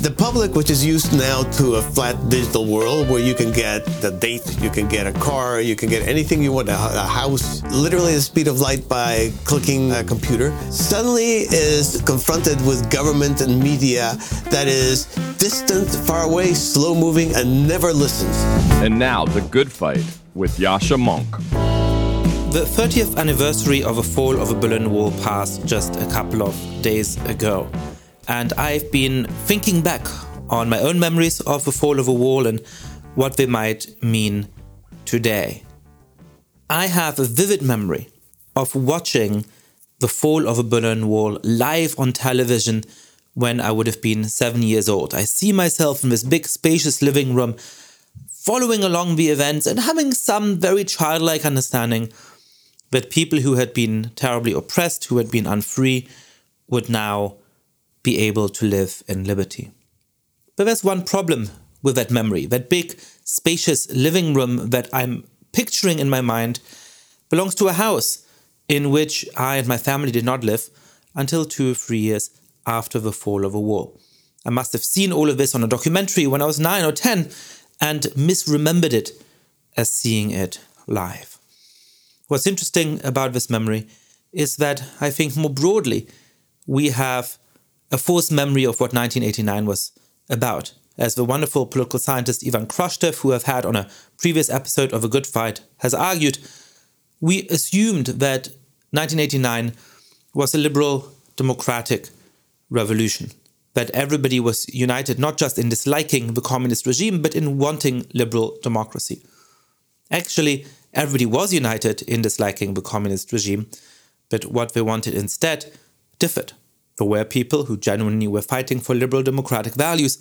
The public, which is used now to a flat digital world where you can get the date, you can get a car, you can get anything you want, a, a house, literally the speed of light by clicking a computer, suddenly is confronted with government and media that is distant, far away, slow moving, and never listens. And now, The Good Fight with Yascha Mounk. The 30th anniversary of the fall of the Berlin Wall passed just a couple of days ago and I've been thinking back on my own memories of the fall of a wall and what they might mean today. I have a vivid memory of watching the fall of a Berlin Wall live on television when I would have been seven years old. I see myself in this big, spacious living room, following along the events and having some very childlike understanding that people who had been terribly oppressed, who had been unfree, would now be able to live in liberty. But there's one problem with that memory. That big, spacious living room that I'm picturing in my mind belongs to a house in which I and my family did not live until two or three years after the fall of a wall. I must have seen all of this on a documentary when I was nine or ten and misremembered it as seeing it live. What's interesting about this memory is that I think more broadly we have a false memory of what 1989 was about. As the wonderful political scientist Ivan Krastev, who I've had on a previous episode of A Good Fight, has argued, we assumed that 1989 was a liberal democratic revolution, that everybody was united not just in disliking the communist regime, but in wanting liberal democracy. Actually, everybody was united in disliking the communist regime, but what they wanted instead differed. There were people who genuinely were fighting for liberal democratic values,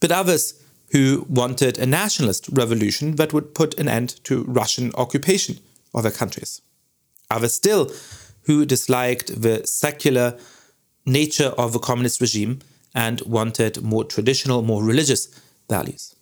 but others who wanted a nationalist revolution that would put an end to Russian occupation of their countries. Others still who disliked the secular nature of the communist regime and wanted more traditional, more religious values.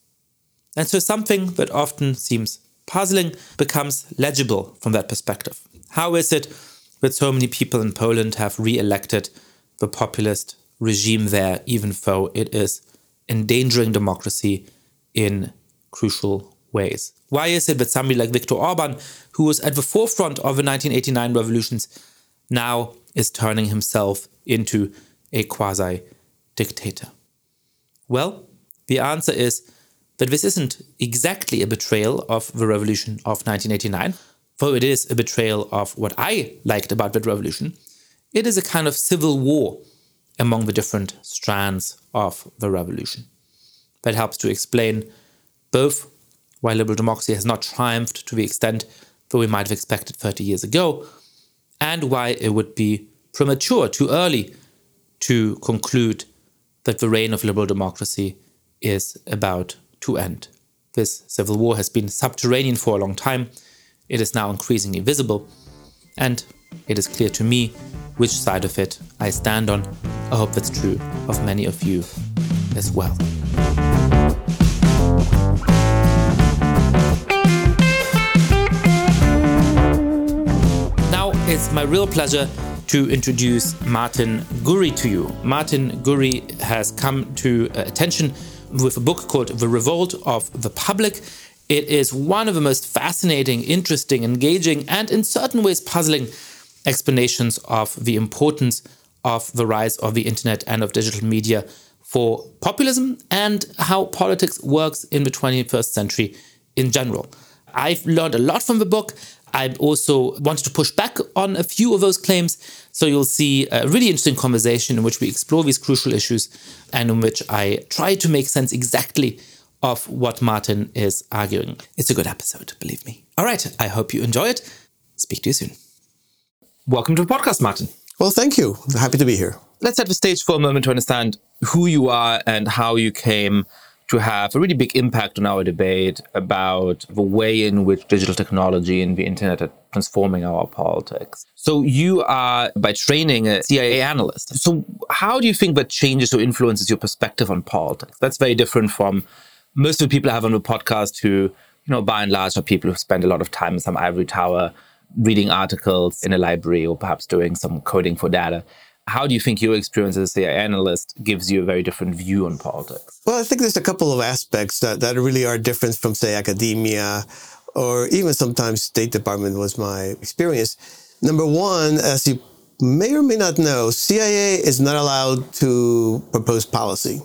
And so something that often seems puzzling becomes legible from that perspective. How is it that so many people in Poland have re elected the populist regime there, even though it is endangering democracy in crucial ways. Why is it that somebody like Viktor Orban, who was at the forefront of the 1989 revolutions, now is turning himself into a quasi dictator? Well, the answer is that this isn't exactly a betrayal of the revolution of 1989, though it is a betrayal of what I liked about that revolution, it is a kind of civil war among the different strands of the revolution. That helps to explain both why liberal democracy has not triumphed to the extent that we might have expected 30 years ago, and why it would be premature, too early, to conclude that the reign of liberal democracy is about to end. This civil war has been subterranean for a long time. It is now increasingly visible. And it is clear to me which side of it I stand on. I hope that's true of many of you as well. Now it's my real pleasure to introduce Martin Gurri to you. Martin Gurri has come to uh, attention with a book called The Revolt of the Public. It is one of the most fascinating, interesting, engaging, and in certain ways puzzling explanations of the importance of the rise of the internet and of digital media for populism and how politics works in the 21st century in general. I've learned a lot from the book. I also wanted to push back on a few of those claims. So you'll see a really interesting conversation in which we explore these crucial issues and in which I try to make sense exactly of what Martin is arguing. It's a good episode, believe me. All right, I hope you enjoy it. Speak to you soon. Welcome to the podcast, Martin. Well, thank you. Happy to be here. let's set the stage for a moment to understand who you are and how you came to have a really big impact on our debate about the way in which digital technology and the internet are transforming our politics. So you are by training a CIA analyst. So how do you think that changes or influences your perspective on politics? That's very different from most of the people I have on the podcast who, you know, by and large are people who spend a lot of time in some ivory tower reading articles in a library or perhaps doing some coding for data. How do you think your experience as an analyst gives you a very different view on politics? Well, I think there's a couple of aspects that, that really are different from, say, academia or even sometimes State Department was my experience. Number one, as you may or may not know, CIA is not allowed to propose policy.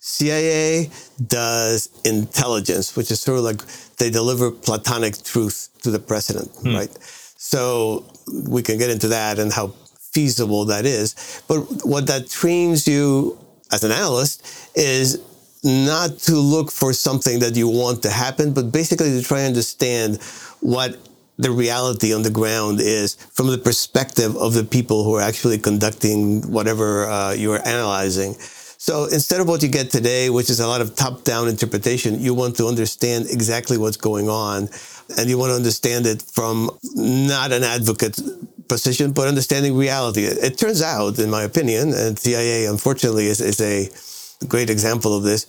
CIA does intelligence, which is sort of like they deliver platonic truth to the president, hmm. right? So we can get into that and how feasible that is. But what that trains you as an analyst is not to look for something that you want to happen, but basically to try and understand what the reality on the ground is from the perspective of the people who are actually conducting whatever uh, you're analyzing. So instead of what you get today, which is a lot of top down interpretation, you want to understand exactly what's going on. And you want to understand it from not an advocate position, but understanding reality. It, turns out, in my opinion, and CIA unfortunately is, is a great example of this,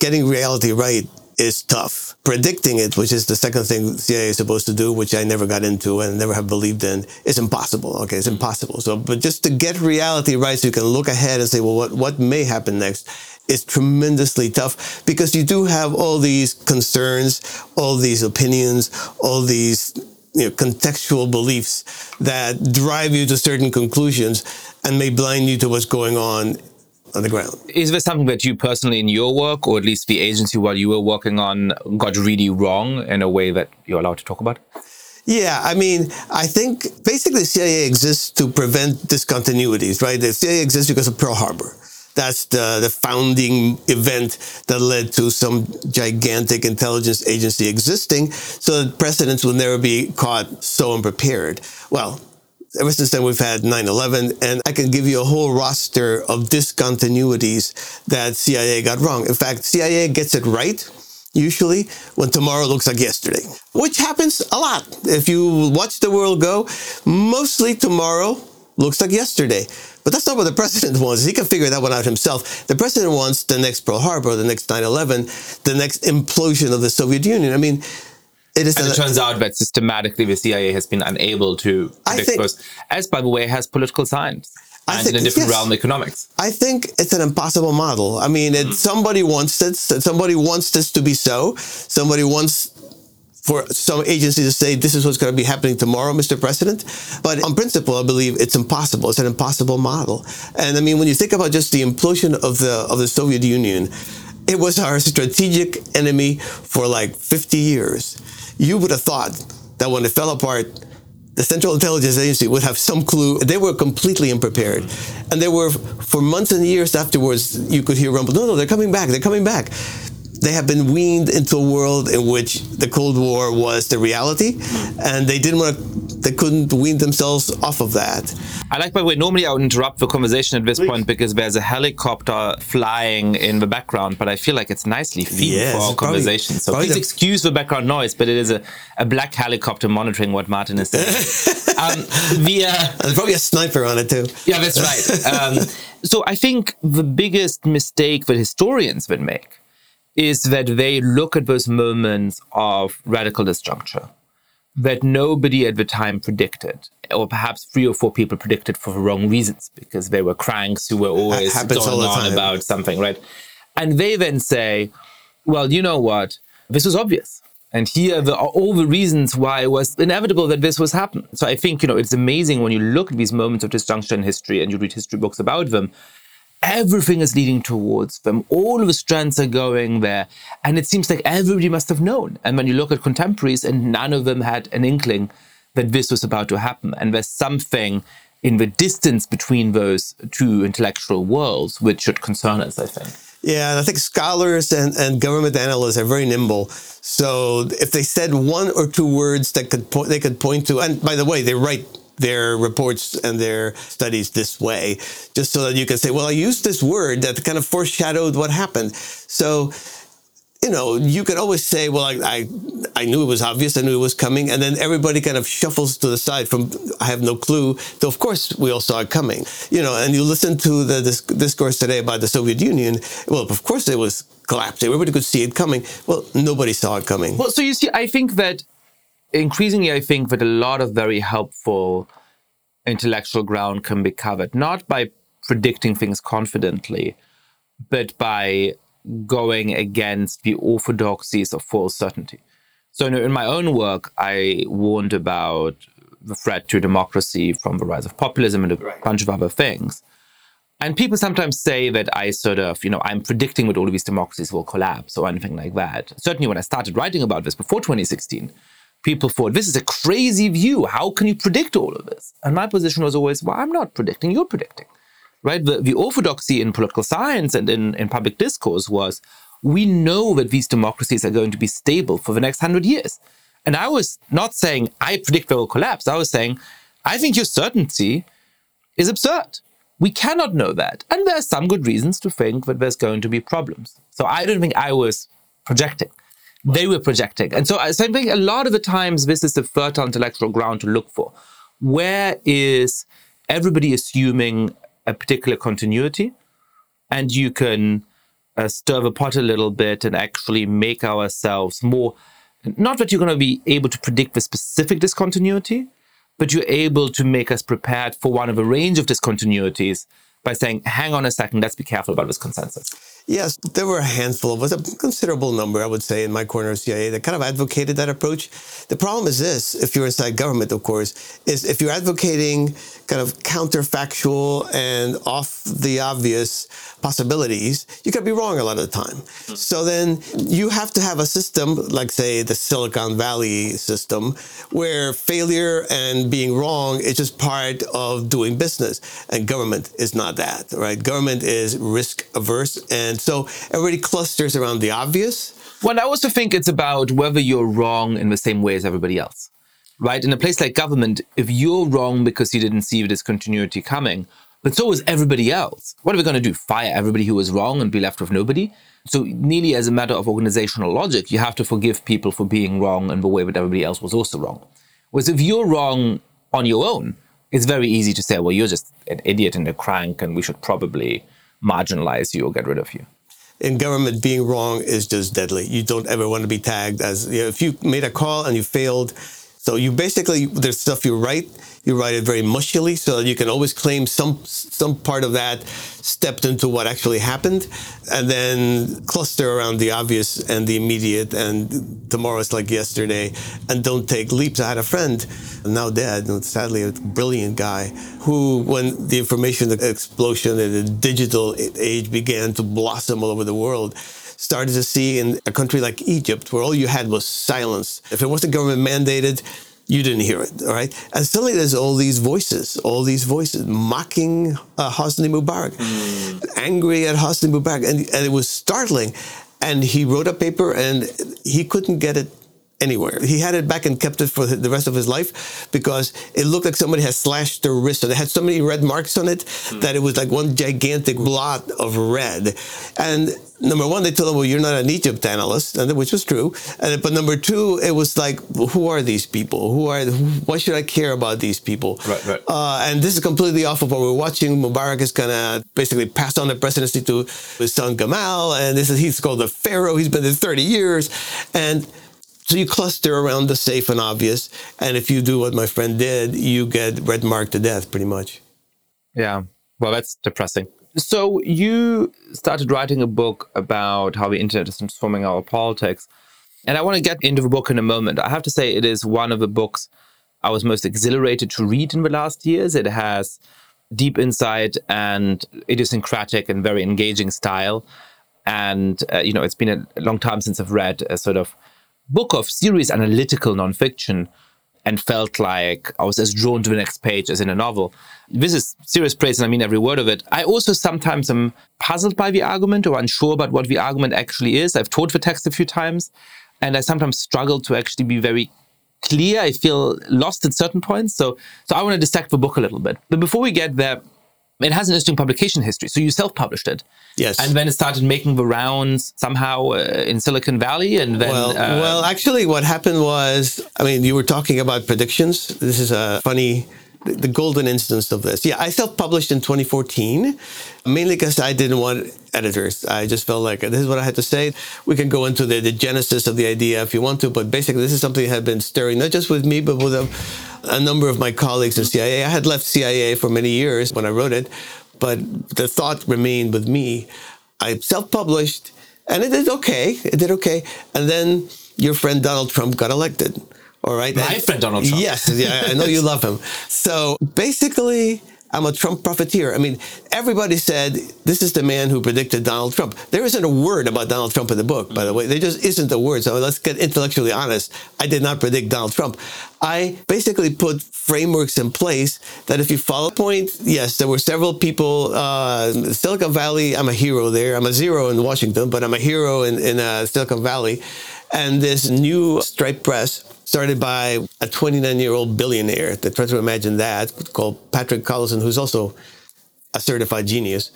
getting reality right is tough. Predicting it, which is the second thing CIA is supposed to do, which I never got into and never have believed in, is impossible. Okay, it's mm-hmm. impossible. So, but just to get reality right so you can look ahead and say, well, what, what may happen next is tremendously tough because you do have all these concerns, all these opinions, all these you know, contextual beliefs that drive you to certain conclusions and may blind you to what's going on on the ground. Is there something that you personally in your work, or at least the agency while you were working on, got really wrong in a way that you're allowed to talk about? Yeah, I mean, I think basically CIA exists to prevent discontinuities, right? The CIA exists because of Pearl Harbor. That's the, the founding event that led to some gigantic intelligence agency existing so that presidents will never be caught so unprepared. Well, ever since then we've had 9-11 and i can give you a whole roster of discontinuities that cia got wrong in fact cia gets it right usually when tomorrow looks like yesterday which happens a lot if you watch the world go mostly tomorrow looks like yesterday but that's not what the president wants. He can figure that one out himself. The president wants the next Pearl Harbor, the next 9/11, the next implosion of the Soviet Union. I mean, it is. And it turns out that systematically the CIA has been unable to predict think, those, as by the way has political science. I and think, in a different yes. realm, economics. I think it's an impossible model. I mean, it, mm. somebody wants this. Somebody wants this to be so. Somebody wants for some agency to say this is what's going to be happening tomorrow, Mr. President. But on principle, I believe it's impossible. It's an impossible model. And I mean, when you think about just the implosion of the of the Soviet Union, it was our strategic enemy for like 50 years you would have thought that when it fell apart, the Central Intelligence Agency would have some clue. They were completely unprepared. And they were, for months and years afterwards, you could hear rumble, no, no, they're coming back, they're coming back. They have been weaned into a world in which the Cold War was the reality, and they didn't want to they couldn't wean themselves off of that. I like, by the way, normally I would interrupt the conversation at this Please. point because there's a helicopter flying in the background, but I feel like it's nicely themed yes, for our conversation. So please the... excuse the background noise, but it is a, a black helicopter monitoring what Martin is saying. um, the, uh, There's probably a sniper on it too. Yeah, that's right. Um, so I think the biggest mistake that historians would make is that they look at those moments of radical disjuncture that nobody at the time predicted, or perhaps three or four people predicted for the wrong reasons because they were cranks who were always going on about something, right? And they then say, well, you know what? This was obvious. And here are all the reasons why it was inevitable that this was happen. So I think, you know, it's amazing when you look at these moments of disjunction in history and you read history books about them, everything is leading towards them. All of the strands are going there. And it seems like everybody must have known. And when you look at contemporaries, and none of them had an inkling that this was about to happen. And there's something in the distance between those two intellectual worlds which should concern us, I think. Yeah, and I think scholars and, and government analysts are very nimble. So if they said one or two words that could point, they could point to, and by the way, they write their reports and their studies this way, just so that you can say, well, I used this word that kind of foreshadowed what happened. So, you know, you could always say, well, I, I, I, knew it was obvious, I knew it was coming, and then everybody kind of shuffles to the side from, I have no clue, though of course we all saw it coming. You know, and you listen to the discourse today about the Soviet Union, well, of course it was collapsing, everybody could see it coming. Well, nobody saw it coming. Well, so you see, I think that increasingly, I think that a lot of very helpful intellectual ground can be covered, not by predicting things confidently, but by going against the orthodoxies of false certainty. So, in my own work, I warned about the threat to democracy from the rise of populism and a right. bunch of other things. And people sometimes say that I sort of, you know, I'm predicting that all of these democracies will collapse or anything like that. Certainly, when I started writing about this before 2016, people thought, this is a crazy view. How can you predict all of this? And my position was always, well, I'm not predicting, you're predicting. Right? The, the orthodoxy in political science and in, in public discourse was we know that these democracies are going to be stable for the next hundred years. And I was not saying I predict they will collapse. I was saying, I think your certainty is absurd. We cannot know that. And there are some good reasons to think that there's going to be problems. So I don't think I was projecting they were projecting. And so, so I think a lot of the times this is the fertile intellectual ground to look for. Where is everybody assuming a particular continuity? And you can uh, stir the pot a little bit and actually make ourselves more, not that you're going to be able to predict the specific discontinuity, but you're able to make us prepared for one of a range of discontinuities by saying, hang on a second, let's be careful about this consensus. Yes, there were a handful of us, a considerable number, I would say, in my corner of CIA that kind of advocated that approach. The problem is this, if you're inside government, of course, is if you're advocating kind of counterfactual and off the obvious possibilities, you could be wrong a lot of the time. Mm. So then you have to have a system, like say the Silicon Valley system, where failure and being wrong is just part of doing business. And government is not that, right? Government is risk averse. And so everybody clusters around the obvious. Well, I also think it's about whether you're wrong in the same way as everybody else right? In a place like government, if you're wrong because you didn't see the discontinuity coming, but so was everybody else, what are we going to do? Fire everybody who was wrong and be left with nobody? So, nearly as a matter of organizational logic, you have to forgive people for being wrong in the way that everybody else was also wrong. Whereas if you're wrong on your own, it's very easy to say, well, you're just an idiot and a crank, and we should probably marginalize you or get rid of you in government, being wrong is just deadly. You don't ever want to be tagged as you know, if you made a call and you failed, so you basically there's stuff you write, you write it very mushily, so that you can always claim some some part of that stepped into what actually happened, and then cluster around the obvious and the immediate, and tomorrow's like yesterday, and don't take leaps. I had a friend, now dead, and sadly a brilliant guy, who when the information explosion and the digital age began to blossom all over the world started to see in a country like Egypt, where all you had was silence. If it wasn't government mandated, you didn't hear it, all right? And suddenly there's all these voices, all these voices mocking uh, Hosni Mubarak, mm. angry at Hosni Mubarak. And, and it was startling. And he wrote a paper and he couldn't get it anywhere. He had it back and kept it for the rest of his life because it looked like somebody had slashed their wrist and it had so many red marks on it mm. that it was like one gigantic blot of red. And number one, they told him, well, you're not an Egypt analyst, which was true. And, but number two, it was like, who are these people? Who are, why should I care about these people? Right, right. Uh, and this is completely off of what we're watching. Mubarak is going to basically pass on the presidency to his son Gamal. And this is, he's called the Pharaoh. He's been there 30 years. And so you cluster around the safe and obvious. And if you do what my friend did, you get red marked to death pretty much. Yeah. Well, that's depressing. So you started writing a book about how the internet is transforming our politics. And I want to get into the book in a moment. I have to say, it is one of the books I was most exhilarated to read in the last years. It has deep insight and idiosyncratic and very engaging style. And, uh, you know, it's been a long time since I've read a sort of book of serious analytical nonfiction and felt like I was as drawn to the next page as in a novel. This is serious praise, and I mean every word of it. I also sometimes am puzzled by the argument or unsure about what the argument actually is. I've taught the text a few times, and I sometimes struggle to actually be very clear. I feel lost at certain points. So, so I want to dissect the book a little bit. But before we get there, it has an interesting publication history. So you self-published it, Yes. and then it started making the rounds somehow uh, in Silicon Valley, and then Well, uh, well, actually, what happened was, I mean, you were talking about predictions. This is a funny, the golden instance of this. Yeah, I self-published in 2014, mainly because I didn't want editors. I just felt like this is what I had to say. We can go into the, the genesis of the idea if you want to, but basically, this is something that had been stirring not just with me, but with a, a number of my colleagues in CIA. I had left CIA for many years when I wrote it, but the thought remained with me. I self-published, and it did okay. It did okay, and then your friend Donald Trump got elected. All right, My And- friend Donald Trump. Yes, yeah, I know you love him. So basically, I'm a Trump profiteer. I mean, everybody said this is the man who predicted Donald Trump. There isn't a word about Donald Trump in the book, by the way. There just isn't a word. So let's get intellectually honest. I did not predict Donald Trump. I basically put frameworks in place that if you follow point, yes, there were several people. Uh, Silicon Valley, I'm a hero there. I'm a zero in Washington, but I'm a hero in, in uh, Silicon Valley. And this new Stripe Press started by a 29 year old billionaire. To try to imagine that, called Patrick Collison, who's also a certified genius,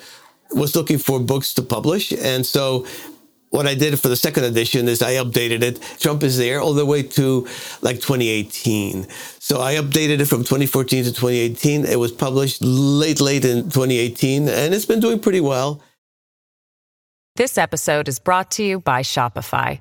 was looking for books to publish. And so what I did for the second edition is I updated it. Trump is there all the way to like 2018. So I updated it from 2014 to 2018. It was published late, late in 2018, and it's been doing pretty well. This episode is brought to you by Shopify.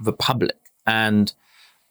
the Public. And,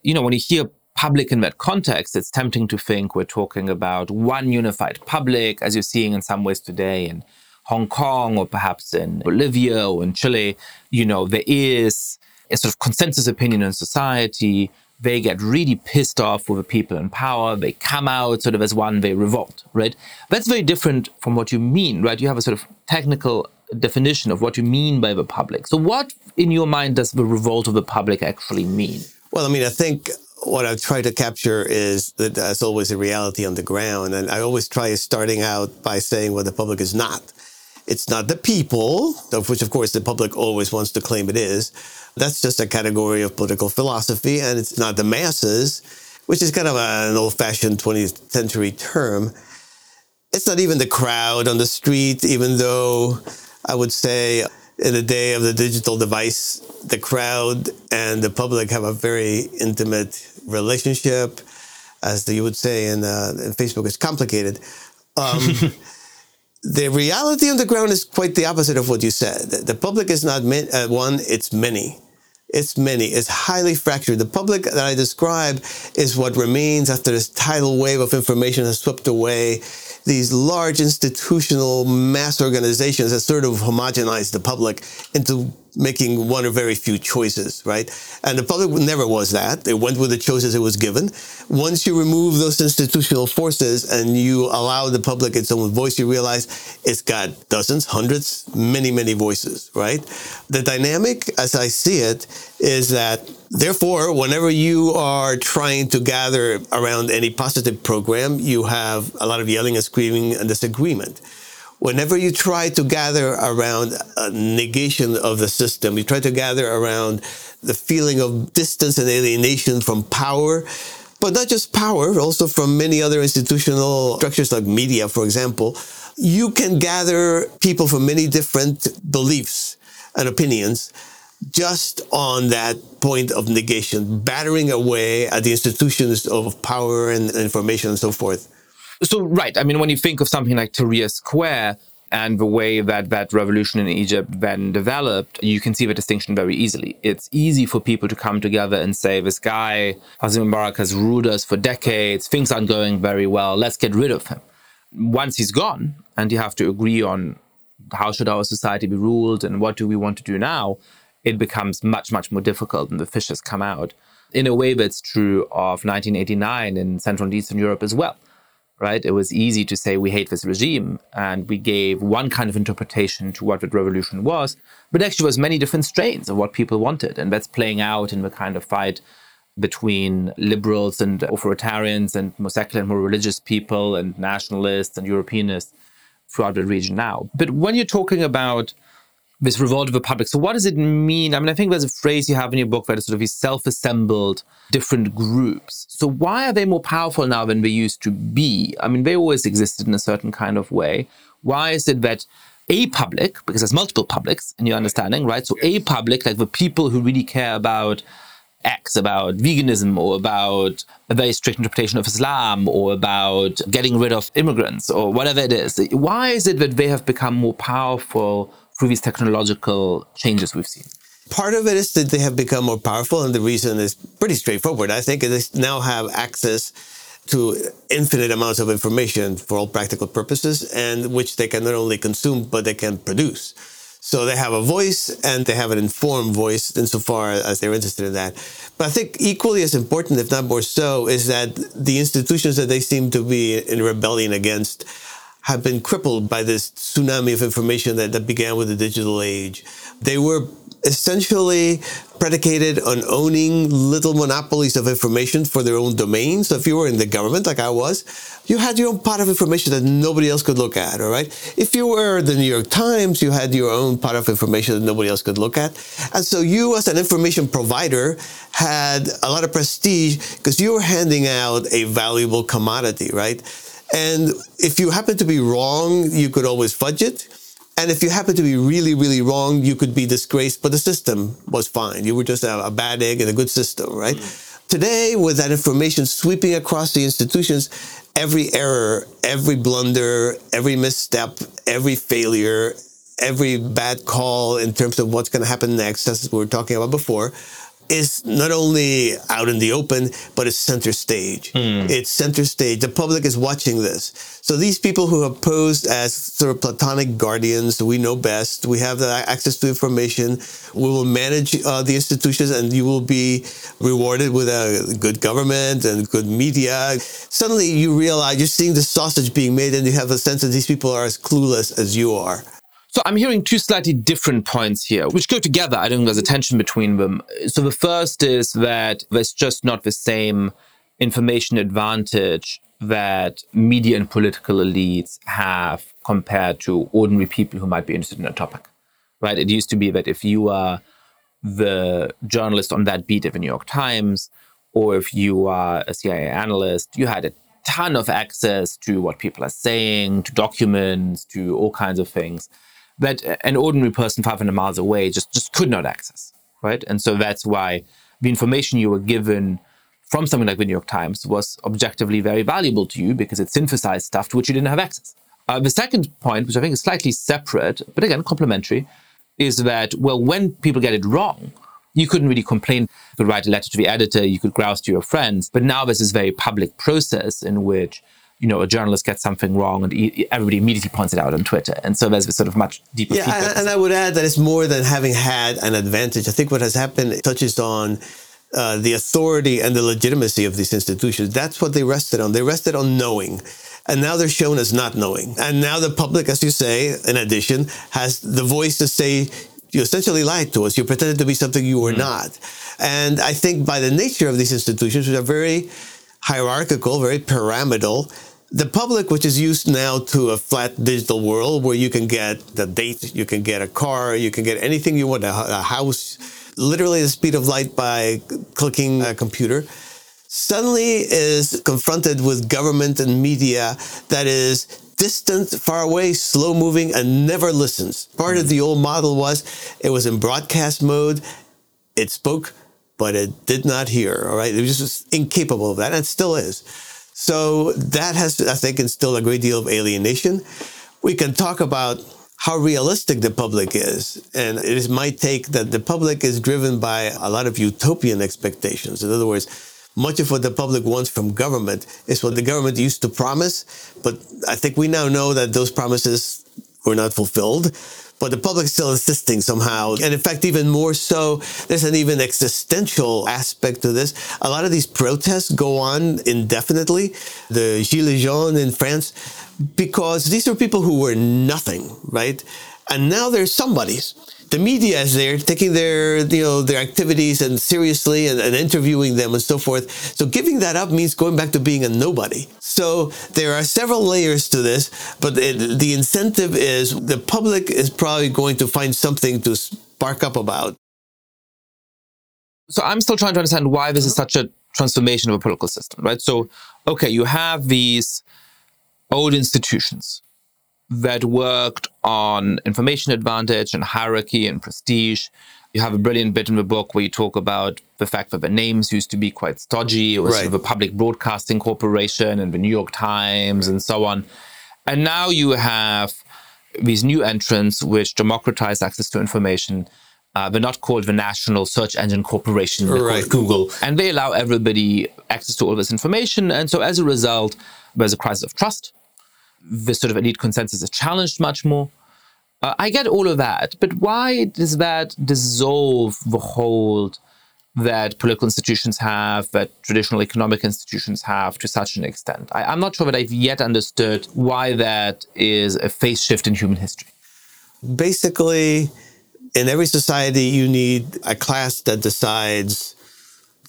you know, when you hear public in that context, it's tempting to think we're talking about one unified public, as you're seeing in some ways today in Hong Kong or perhaps in Bolivia or in Chile. You know, there is a sort of consensus opinion in society. They get really pissed off with the people in power. They come out sort of as one, they revolt, right? That's very different from what you mean, right? You have a sort of technical definition of what you mean by the public. So, what in your mind does the revolt of the public actually mean? Well, I mean, I think what I try to capture is that as always a reality on the ground. And I always try starting out by saying what the public is not. It's not the people, of which, of course, the public always wants to claim it is. That's just a category of political philosophy. And it's not the masses, which is kind of an old fashioned 20th century term. It's not even the crowd on the street, even though I would say in the day of the digital device, the crowd and the public have a very intimate relationship. As you would say in, uh, in Facebook, it's complicated. Um, the reality on the ground is quite the opposite of what you said. The public is not ma- uh, one, it's many. It's many. It's highly fractured. The public that I describe is what remains after this tidal wave of information has swept away these large institutional mass organizations that sort of homogenize the public into making one or very few choices, right? And the public never was that. It went with the choices it was given. Once you remove those institutional forces and you allow the public its own voice, you realize it's got dozens, hundreds, many, many voices, right? The dynamic, as I see it, is that therefore, whenever you are trying to gather around any positive program, you have a lot of yelling and screaming and disagreement whenever you try to gather around a negation of the system, you try to gather around the feeling of distance and alienation from power, but not just power, also from many other institutional structures like media, for example, you can gather people from many different beliefs and opinions just on that point of negation, battering away at the institutions of power and information and so forth. So, right. I mean, when you think of something like Tahrir Square and the way that that revolution in Egypt then developed, you can see the distinction very easily. It's easy for people to come together and say, this guy, Hosni Mubarak, has ruled us for decades. Things aren't going very well. Let's get rid of him. Once he's gone, and you have to agree on how should our society be ruled and what do we want to do now, it becomes much, much more difficult and the fishes come out. In a way, that's true of 1989 in Central and Eastern Europe as well, right? It was easy to say we hate this regime and we gave one kind of interpretation to what that revolution was, but actually was many different strains of what people wanted. And that's playing out in the kind of fight between liberals and authoritarians and more secular and more religious people and nationalists and Europeanists throughout the region now. But when you're talking about this revolt of the public, so what does it mean? I mean, I think there's a phrase you have in your book that is sort of these self-assembled different groups. So why are they more powerful now than they used to be? I mean, they always existed in a certain kind of way. Why is it that a public, because there's multiple publics in your understanding, right? So a public, like the people who really care about X about veganism or about a very strict interpretation of Islam or about getting rid of immigrants or whatever it is. Why is it that they have become more powerful these technological changes we've seen? Part of it is that they have become more powerful, and the reason is pretty straightforward. I think they now have access to infinite amounts of information for all practical purposes, and which they can not only consume, but they can produce. So they have a voice and they have an informed voice insofar as they're interested in that. But I think equally as important, if not more so, is that the institutions that they seem to be in rebellion against have been crippled by this tsunami of information that, that began with the digital age. They were essentially predicated on owning little monopolies of information for their own domain. So if you were in the government, like I was, you had your own pot of information that nobody else could look at, all right? If you were the New York Times, you had your own pot of information that nobody else could look at. And so you, as an information provider, had a lot of prestige because you were handing out a valuable commodity, right? And if you happen to be wrong, you could always fudge it. And if you happen to be really, really wrong, you could be disgraced, but the system was fine. You were just a, a bad egg in a good system, right? Mm. Today, with that information sweeping across the institutions, every error, every blunder, every misstep, every failure, every bad call in terms of what's going to happen next, as we were talking about before, is not only out in the open, but it's center stage. Mm. It's center stage. The public is watching this. So these people who have posed as sort of platonic guardians, we know best. We have the access to information. We will manage uh, the institutions, and you will be rewarded with a good government and good media. Suddenly, you realize you're seeing the sausage being made, and you have a sense that these people are as clueless as you are. So I'm hearing two slightly different points here, which go together. I don't think there's a tension between them. So the first is that there's just not the same information advantage that media and political elites have compared to ordinary people who might be interested in a topic. Right? It used to be that if you are the journalist on that beat of the New York Times, or if you are a CIA analyst, you had a ton of access to what people are saying, to documents, to all kinds of things that an ordinary person 500 miles away just, just could not access, right? And so that's why the information you were given from something like the New York Times was objectively very valuable to you because it synthesized stuff to which you didn't have access. Uh, the second point, which I think is slightly separate, but again, complementary, is that, well, when people get it wrong, you couldn't really complain. You could write a letter to the editor, you could grouse to your friends. But now there's this very public process in which you know, a journalist gets something wrong and everybody immediately points it out on Twitter. And so there's a sort of much deeper yeah, feedback. And I would add that it's more than having had an advantage. I think what has happened touches on uh, the authority and the legitimacy of these institutions. That's what they rested on. They rested on knowing. And now they're shown as not knowing. And now the public, as you say, in addition, has the voice to say, you essentially lied to us. You pretended to be something you were mm. not. And I think by the nature of these institutions, which are very hierarchical, very pyramidal, the public, which is used now to a flat digital world where you can get the date, you can get a car, you can get anything you want, a, house, literally the speed of light by clicking a computer, suddenly is confronted with government and media that is distant, far away, slow moving, and never listens. Part of the old model was it was in broadcast mode, it spoke, but it did not hear. All right, it was just incapable of that, and it still is. So that has, I think, instilled a great deal of alienation. We can talk about how realistic the public is. And it is my take that the public is driven by a lot of utopian expectations. In other words, much of what the public wants from government is what the government used to promise. But I think we now know that those promises were not fulfilled. But the public is still insisting somehow. And in fact, even more so, there's an even existential aspect to this. A lot of these protests go on indefinitely. The Gilets jaunes in France, because these are people who were nothing, right? And now they're somebodies the media is there taking their you know their activities and seriously and, and, interviewing them and so forth. So giving that up means going back to being a nobody. So there are several layers to this but it, the incentive is the public is probably going to find something to spark up about. So i'm still trying to understand why this is such a transformation of a political system right? So okay you have these old institutions that worked on information advantage and hierarchy and prestige. You have a brilliant bit in the book where you talk about the fact that the names used to be quite stodgy. It was right. sort of a public broadcasting corporation and the New York Times and so on. And now you have these new entrants which democratize access to information. Uh, they're not called the National Search Engine Corporation, they're right. called Google. And they allow everybody access to all this information. And so as a result, there's a crisis of trust the sort of elite consensus is challenged much more. Uh, I get all of that, but why does that dissolve the hold that political institutions have, that traditional economic institutions have to such an extent? I, I'm not sure that I've yet understood why that is a phase shift in human history. Basically, in every society, you need a class that decides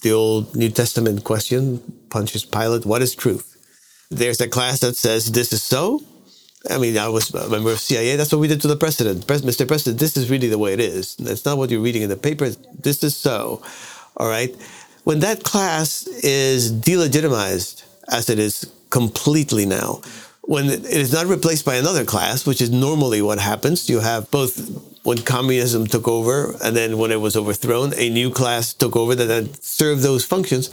the old New Testament question, Pontius Pilate, what is truth? There's a class that says this is so. I mean, I was a member of CIA. That's what we did to the president. Mr. President, this is really the way it is. It's not what you're reading in the paper. This is so. All right. When that class is delegitimized, as it is completely now, when it is not replaced by another class, which is normally what happens, you have both when communism took over and then when it was overthrown, a new class took over that served those functions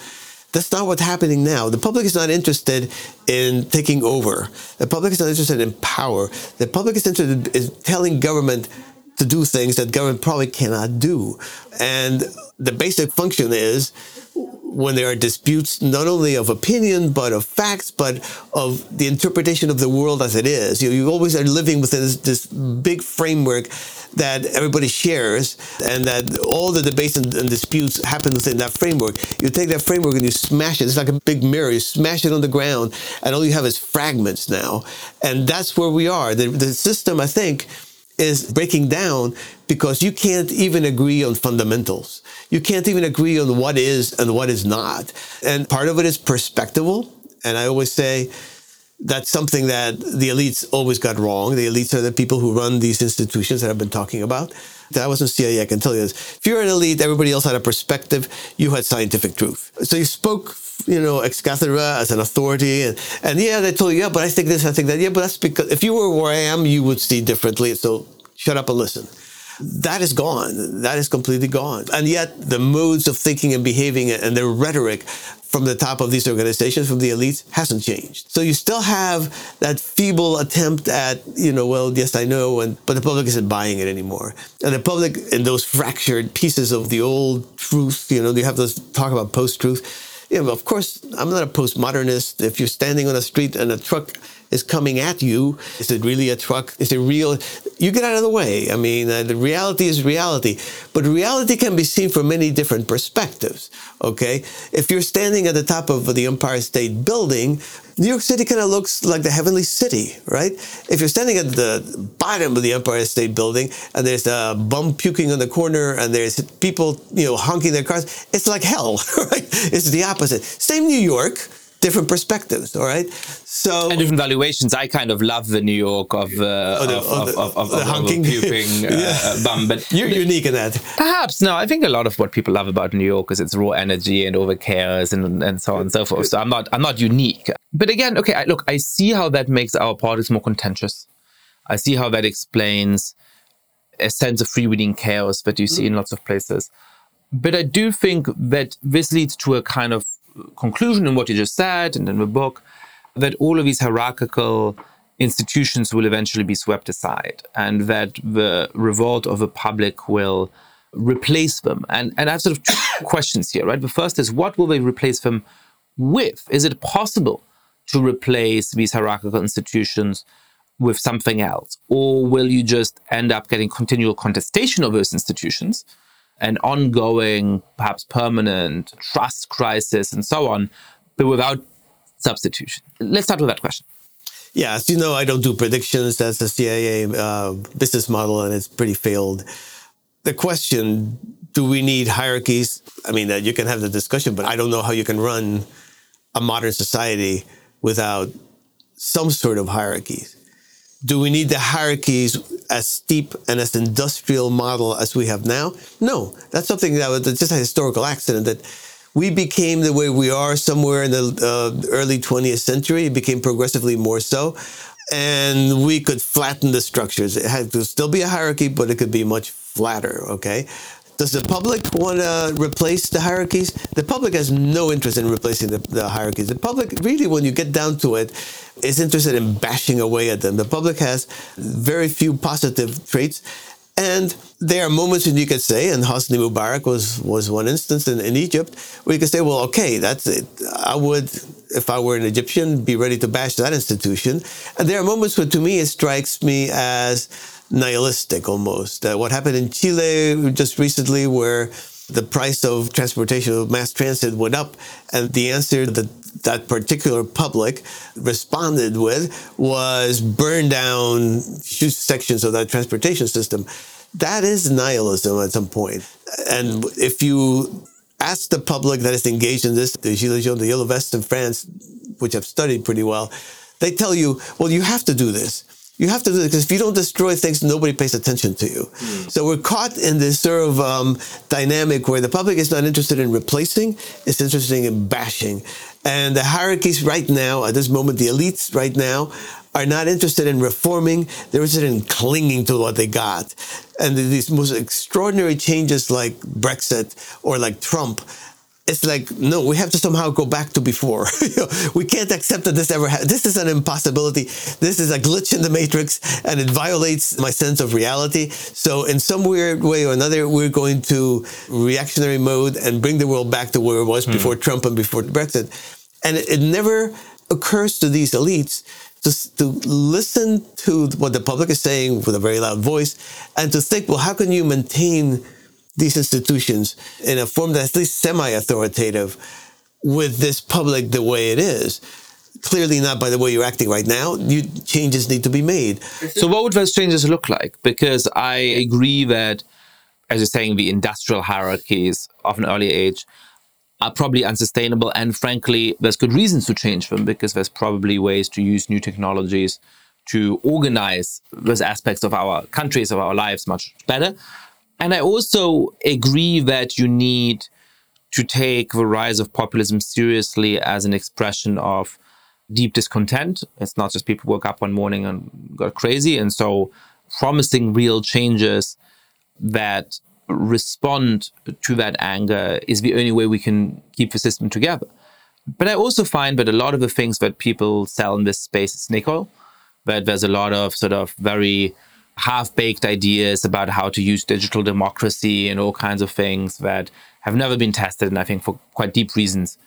that's not what's happening now. The public is not interested in taking over. The public is not interested in power. The public is interested in telling government to do things that government probably cannot do. And the basic function is when there are disputes not only of opinion but of facts but of the interpretation of the world as it is you, you always are living within this, this big framework that everybody shares and that all the debates and, and, disputes happen within that framework you take that framework and you smash it it's like a big mirror you smash it on the ground and all you have is fragments now and that's where we are the, the system i think is breaking down because you can't even agree on fundamentals. You can't even agree on what is and what is not. And part of it is perspectival. And I always say that's something that the elites always got wrong. The elites are the people who run these institutions that I've been talking about. That wasn't CIA, I can tell you this. If you're an elite, everybody else had a perspective, you had scientific truth. So you spoke you know, ex cathedra as an authority. And, and yeah, they told you, yeah, but I think this, I think that. Yeah, but that's because if you were where I am, you would see differently. So shut up and listen. That is gone. That is completely gone. And yet the modes of thinking and behaving and the rhetoric from the top of these organizations, from the elites, hasn't changed. So you still have that feeble attempt at, you know, well, yes, I know, and but the public isn't buying it anymore. And the public, in those fractured pieces of the old truth, you know, you have those talk about post-truth of course, I'm not a postmodernist. If you're standing on a street and a truck is coming at you, is it really a truck? Is it real? You get out of the way. I mean, uh, the reality is reality. But reality can be seen from many different perspectives. Okay? If you're standing at the top of the Empire State Building, New York City kind of looks like the heavenly city, right? If you're standing at the bottom of the Empire State Building and there's a bum puking on the corner and there's people, you know, honking their cars, it's like hell, right? It's the opposite. Same New York, different perspectives. All right, so and different valuations. I kind of love the New York of uh, oh, the, of, oh, the, of, of, the honking, puping uh, yeah. bum, but you're unique in that. Perhaps no. I think a lot of what people love about New York is its raw energy and over cares and and so on and so forth. So I'm not I'm not unique. But again, okay, I, look, I see how that makes our politics more contentious. I see how that explains a sense of freewheeling chaos that you see mm. in lots of places. But I do think that this leads to a kind of conclusion in what you just said and in the book that all of these hierarchical institutions will eventually be swept aside and that the revolt of the public will replace them. And, and I have sort of two questions here, right? The first is what will they replace them with? Is it possible to replace these hierarchical institutions with something else? Or will you just end up getting continual contestation of those institutions, an ongoing, perhaps permanent trust crisis, and so on, but without substitution? Let's start with that question. Yeah, as you know, I don't do predictions. That's a CIA uh, business model, and it's pretty failed. The question do we need hierarchies? I mean, uh, you can have the discussion, but I don't know how you can run a modern society without some sort of hierarchies. Do we need the hierarchies as steep and as industrial model as we have now? No, that's something that was just a historical accident that we became the way we are somewhere in the uh, early 20th century. It became progressively more so. And we could flatten the structures. It had to still be a hierarchy, but it could be much flatter, okay? Does the public want to replace the hierarchies? The public has no interest in replacing the, the, hierarchies. The public, really, when you get down to it, is interested in bashing away at them. The public has very few positive traits. And there are moments when you could say, and Hosni Mubarak was, was one instance in, in Egypt, where you could say, well, okay, that's it. I would, if I were an Egyptian, be ready to bash that institution. And there are moments where, to me, it strikes me as nihilistic almost. Uh, what happened in Chile just recently, where the price of transportation of mass transit went up, and the answer that that particular public responded with was burn down huge sections of that transportation system. That is nihilism at some point. And if you ask the public that is engaged in this, the jaunes, the Yellow Vests in France, which I've studied pretty well, they tell you, well, you have to do this you have to do it because if you don't destroy things, nobody pays attention to you. Mm. So we're caught in this sort of um, dynamic where the public is not interested in replacing, it's interested in bashing. And the hierarchies right now, at this moment, the elites right now, are not interested in reforming, they're interested in clinging to what they got. And these most extraordinary changes like Brexit or like Trump it's like no we have to somehow go back to before. We can't accept that this ever happened this is an impossibility. This is a glitch in the matrix and it violates my sense of reality. So in some weird way or another we're going to reactionary mode and bring the world back to where it was mm. before trump and before brexit. And it, it never occurs to these elites to, to listen to what the public is saying with a very loud voice and to think well how can you maintain these institutions in a form that's at least semi-authoritative with this public the way it is. Clearly not by the way you're acting right now. You, changes need to be made. So what would those changes look like? Because I agree that, as you're saying, the industrial hierarchies of an early age are probably unsustainable. And frankly, there's good reasons to change them because there's probably ways to use new technologies to organize those aspects of our countries, of our lives much better. And I also agree that you need to take the rise of populism seriously as an expression of deep discontent. It's not just people woke up one morning and got crazy. And so promising real changes that respond to that anger is the only way we can keep the system together. But I also find that a lot of the things that people sell in this space is snake oil, that there's a lot of sort of very half baked ideas about how to use digital democracy and all kinds of things that have never been tested, and I think for quite deep reasons.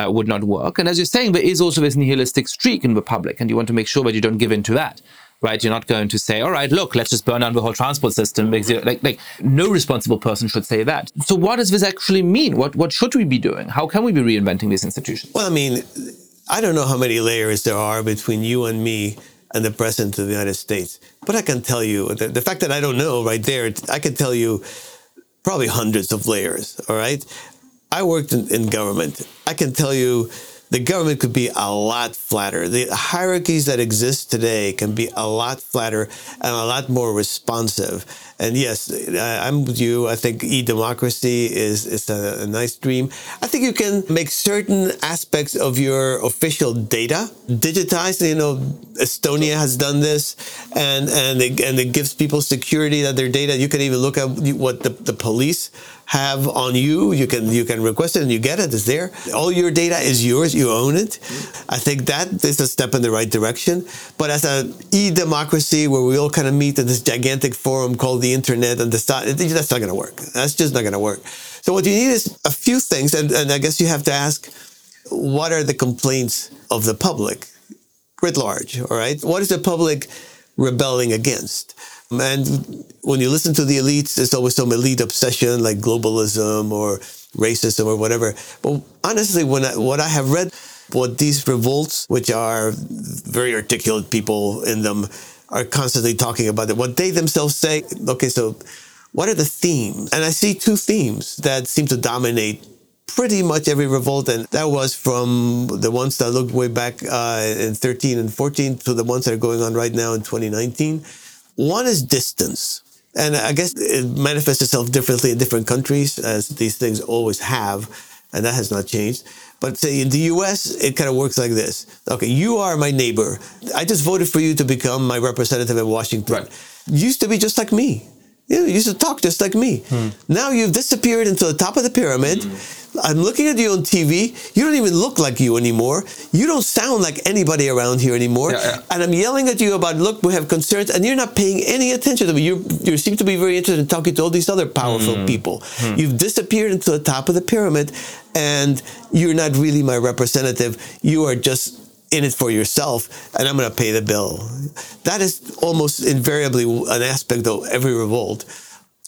Uh, would not work. And as you're saying, there is also this nihilistic streak in the public, and you want to make sure that you don't give in to that, right? You're not going to say, "All right, look, let's just burn down the whole transport system," because like, like no responsible person should say that. So, what does this actually mean? What what should we be doing? How can we be reinventing these institutions? Well, I mean, I don't know how many layers there are between you and me and the president of the United States. But I can tell you, the, the fact that I don't know right there, I can tell you probably hundreds of layers, all right? I worked in, in government. I can tell you the government could be a lot flatter. The hierarchies that exist today can be a lot flatter and a lot more responsive. And yes, I'm with you. I think e-democracy is, is a, a nice dream. I think you can make certain aspects of your official data digitized. You know, Estonia has done this, and and it, and it gives people security that their data. You can even look at what the, the police have on you. You can you can request it and you get it. It's there. All your data is yours. You own it. Mm-hmm. I think that is a step in the right direction. But as a e-democracy where we all kind of meet in this gigantic forum called the internet and the that's not going to work. That's just not going to work. So what you need is a few things, and, and I guess you have to ask, what are the complaints of the public writ large? All right, what is the public rebelling against. And when you listen to the elites, there's always some elite obsession like globalism or racism or whatever. But honestly, when I, what I have read, what these revolts, which are very articulate people in them, are constantly talking about it. What they themselves say, okay, so what are the themes? And I see two themes that seem to dominate pretty much every revolt. And that was from the ones that looked way back uh, in 13 and 14 to the ones that are going on right now in 2019. One is distance. And I guess it manifests itself differently in different countries, as these things always have. And that has not changed. But say in the US, it kind of works like this. Okay, you are my neighbor. I just voted for you to become my representative in Washington. Right. Used to be just like me. You, used to talk just like me. Hmm. Now you've disappeared into the top of the pyramid. I'm looking at you on TV. You don't even look like you anymore. You don't sound like anybody around here anymore. Yeah, yeah. And I'm yelling at you about, look, we have concerns, and you're not paying any attention to me. You you seem to be very interested in talking to all these other powerful Hmm. people. You've disappeared into the top of the pyramid, and you're not really my representative. You are just in it for yourself, and I'm going to pay the bill. That is almost invariably an aspect of every revolt.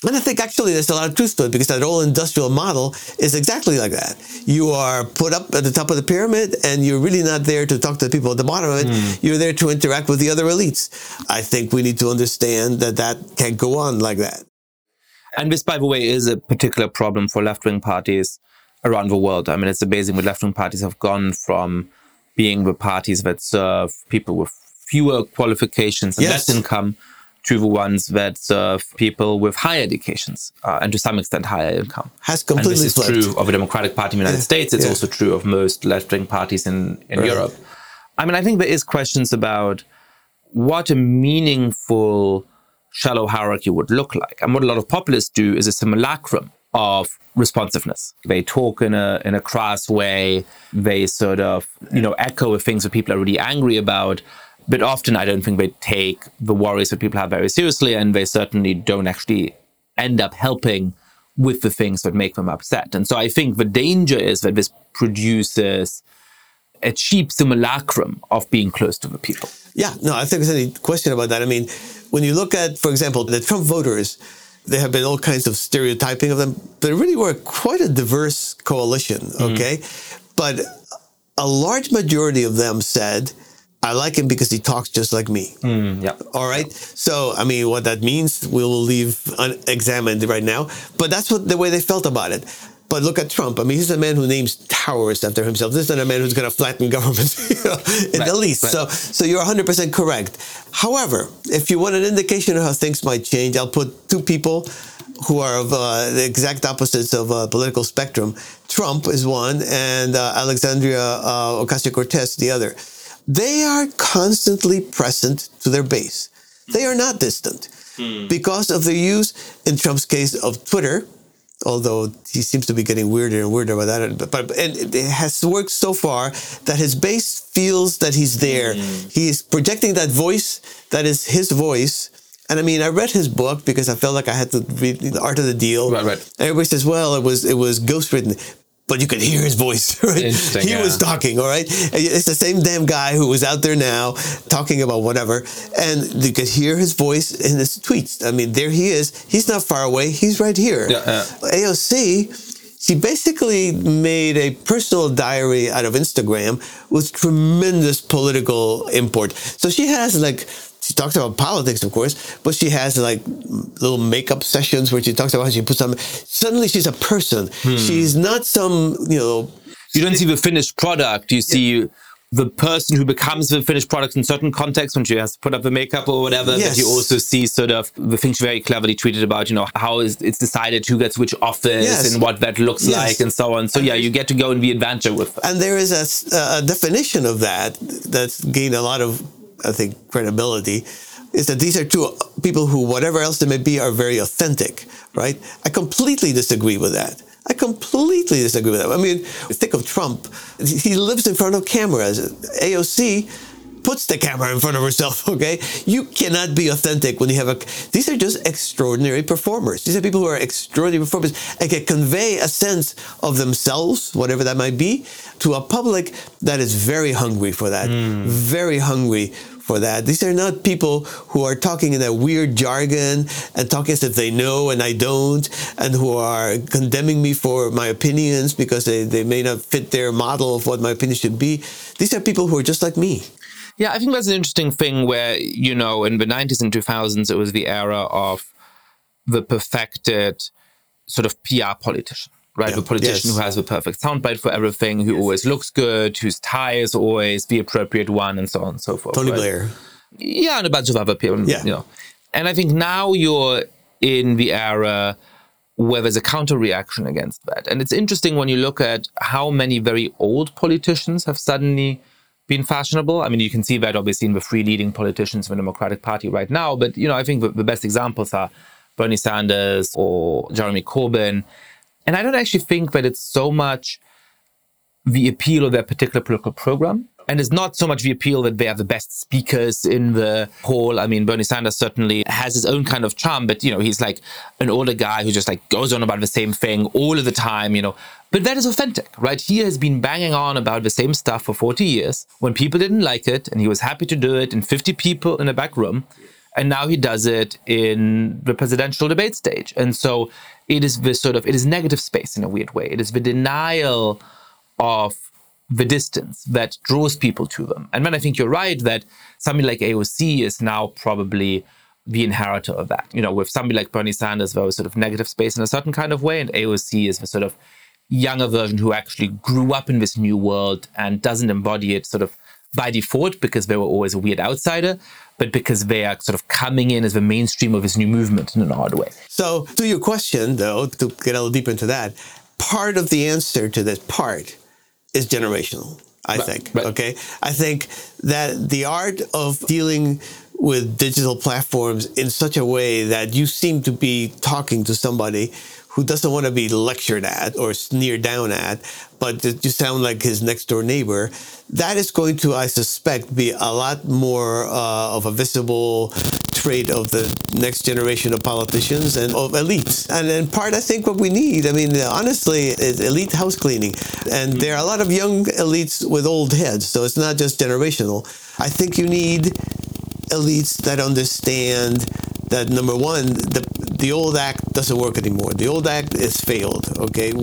And I think actually there's a lot of truth to it because that whole industrial model is exactly like that. You are put up at the top of the pyramid and you're really not there to talk to the people at the bottom of it. Hmm. You're there to interact with the other elites. I think we need to understand that that can't go on like that. And this, by the way, is a particular problem for left wing parties around the world. I mean, it's amazing what left wing parties have gone from being the parties that serve people with fewer qualifications and Yes. less income to the ones that serve people with higher educations uh, and to some extent higher income. Has And completely this is flipped. true of the Democratic Party in the United Yeah, States. It's yeah. also true of most left wing parties in, in Right. Europe. I mean, I think there is questions about what a meaningful shallow hierarchy would look like. And what a lot of populists do is a simulacrum of responsiveness. They talk in a in a crass way. They sort of you know echo the things that people are really angry about. But often, I don't think they take the worries that people have very seriously, and they certainly don't actually end up helping with the things that make them upset. And so, I think the danger is that this produces a cheap simulacrum of being close to the people. Yeah, no, I think there's any question about that. I mean, when you look at, for example, the Trump voters, there have been all kinds of stereotyping of them, but they really were quite a diverse coalition, mm-hmm. okay? But a large majority of them said, I like him because he talks just like me. Mm, yeah. All right. So, I mean, what that means, we will leave unexamined right now. But that's what the way they felt about it. But look at Trump. I mean, he's a man who names towers after himself. This is not a man who's going to flatten government, you know, in the least. right. So, so you're 100% correct. However, if you want an indication of how things might change, I'll put two people who are of uh, the exact opposites of uh, political spectrum. Trump is one, and uh, Alexandria uh, Ocasio Cortez the other. They are constantly present to their base. They are not distant because of the use, in Trump's case, of Twitter. Although he seems to be getting weirder and weirder about that, but, but and it has worked so far that his base feels that he's there. Mm. He is projecting that voice that is his voice. And I mean, I read his book because I felt like I had to read the art of the deal. Right, right. Everybody says, well, it was it was ghostwritten, but you could hear his voice. Right? He was talking. All right, it's the same damn guy who was out there now talking about whatever, and you could hear his voice in his tweets. I mean, there he is. He's not far away. He's right here. Yeah, yeah. AOC, she basically made a personal diary out of Instagram with tremendous political import. So she has like, she talks about politics, of course, but she has like little makeup sessions where she talks about how she puts on. Suddenly she's a person. Hmm. She's not some, you know, You don't see the finished product. You see the person who becomes the finished product in certain contexts when she has to put up the makeup or whatever. But you also see sort of the things she very cleverly tweeted about, you know, how is it's decided who gets which office Yes. and what that looks Yes. like and so on. So yeah, you get to go in the adventure with them. And there is a definition of that that's gained a lot of, I think, credibility. Is that these are two people who, whatever else they may be, are very authentic, right? I completely disagree with that. I completely disagree with that. I mean, think of Trump. He lives in front of cameras. AOC puts the camera in front of herself, okay? You cannot be authentic when you have a. These are just extraordinary performers. These are people who are extraordinary performers and can convey a sense of themselves, whatever that might be, to a public that is very hungry for that, hmm. very hungry for that. These are not people who are talking in that weird jargon and talking as if they know and I don't, and who are condemning me for my opinions because they, they may not fit their model of what my opinion should be. These are people who are just like me. Yeah, I think that's an interesting thing where, you know, in the 90s and 2000s, it was the era of the perfected sort of PR politician, right? Yeah. The politician Yes. who has the perfect soundbite for everything, who always looks good, whose tie is always the appropriate one, and so on and so forth. Tony right? Blair. Yeah, and a bunch of other people. Yeah. You know. And I think now you're in the era where there's a counter reaction against that. And it's interesting when you look at how many very old politicians have suddenly been fashionable. I mean, you can see that obviously in the three leading politicians of the Democratic Party right now. But, you know, I think the, the best examples are Bernie Sanders or Jeremy Corbyn. And I don't actually think that it's so much the appeal of their particular political program. And it's not so much the appeal that they are the best speakers in the hall. I mean, Bernie Sanders certainly has his own kind of charm, but you know, he's like an older guy who just like goes on about the same thing all of the time, you know. But that is authentic, right? He has been banging on about the same stuff for 40 years when people didn't like it, and he was happy to do it in 50 people in a back room. And now he does it in the presidential debate stage. And so it is this sort of, it is negative space in a weird way. It is the denial of the distance that draws people to them. And then I think you're right that somebody like AOC is now probably the inheritor of that. You know, with somebody like Bernie Sanders, there was sort of negative space in a certain kind of way, and AOC is the sort of younger version who actually grew up in this new world and doesn't embody it sort of by default because they were always a weird outsider, but because they are sort of coming in as the mainstream of this new movement in an odd way. So, to your question, though, to get a little deeper into that, part of the answer to this part is generational, I think. right. Okay. I think that the art of dealing with digital platforms in such a way that you seem to be talking to somebody who doesn't want to be lectured at or sneered down at, but you sound like his next door neighbor, that is going to, I suspect, be a lot more uh, of a visible of the next generation of politicians and of elites. And in part, I think what we need, I mean, honestly, is elite house cleaning. And there are a lot of young elites with old heads, so it's not just generational. I think you need elites that understand that number one, the the old act doesn't work anymore. The old act is failed. Okay,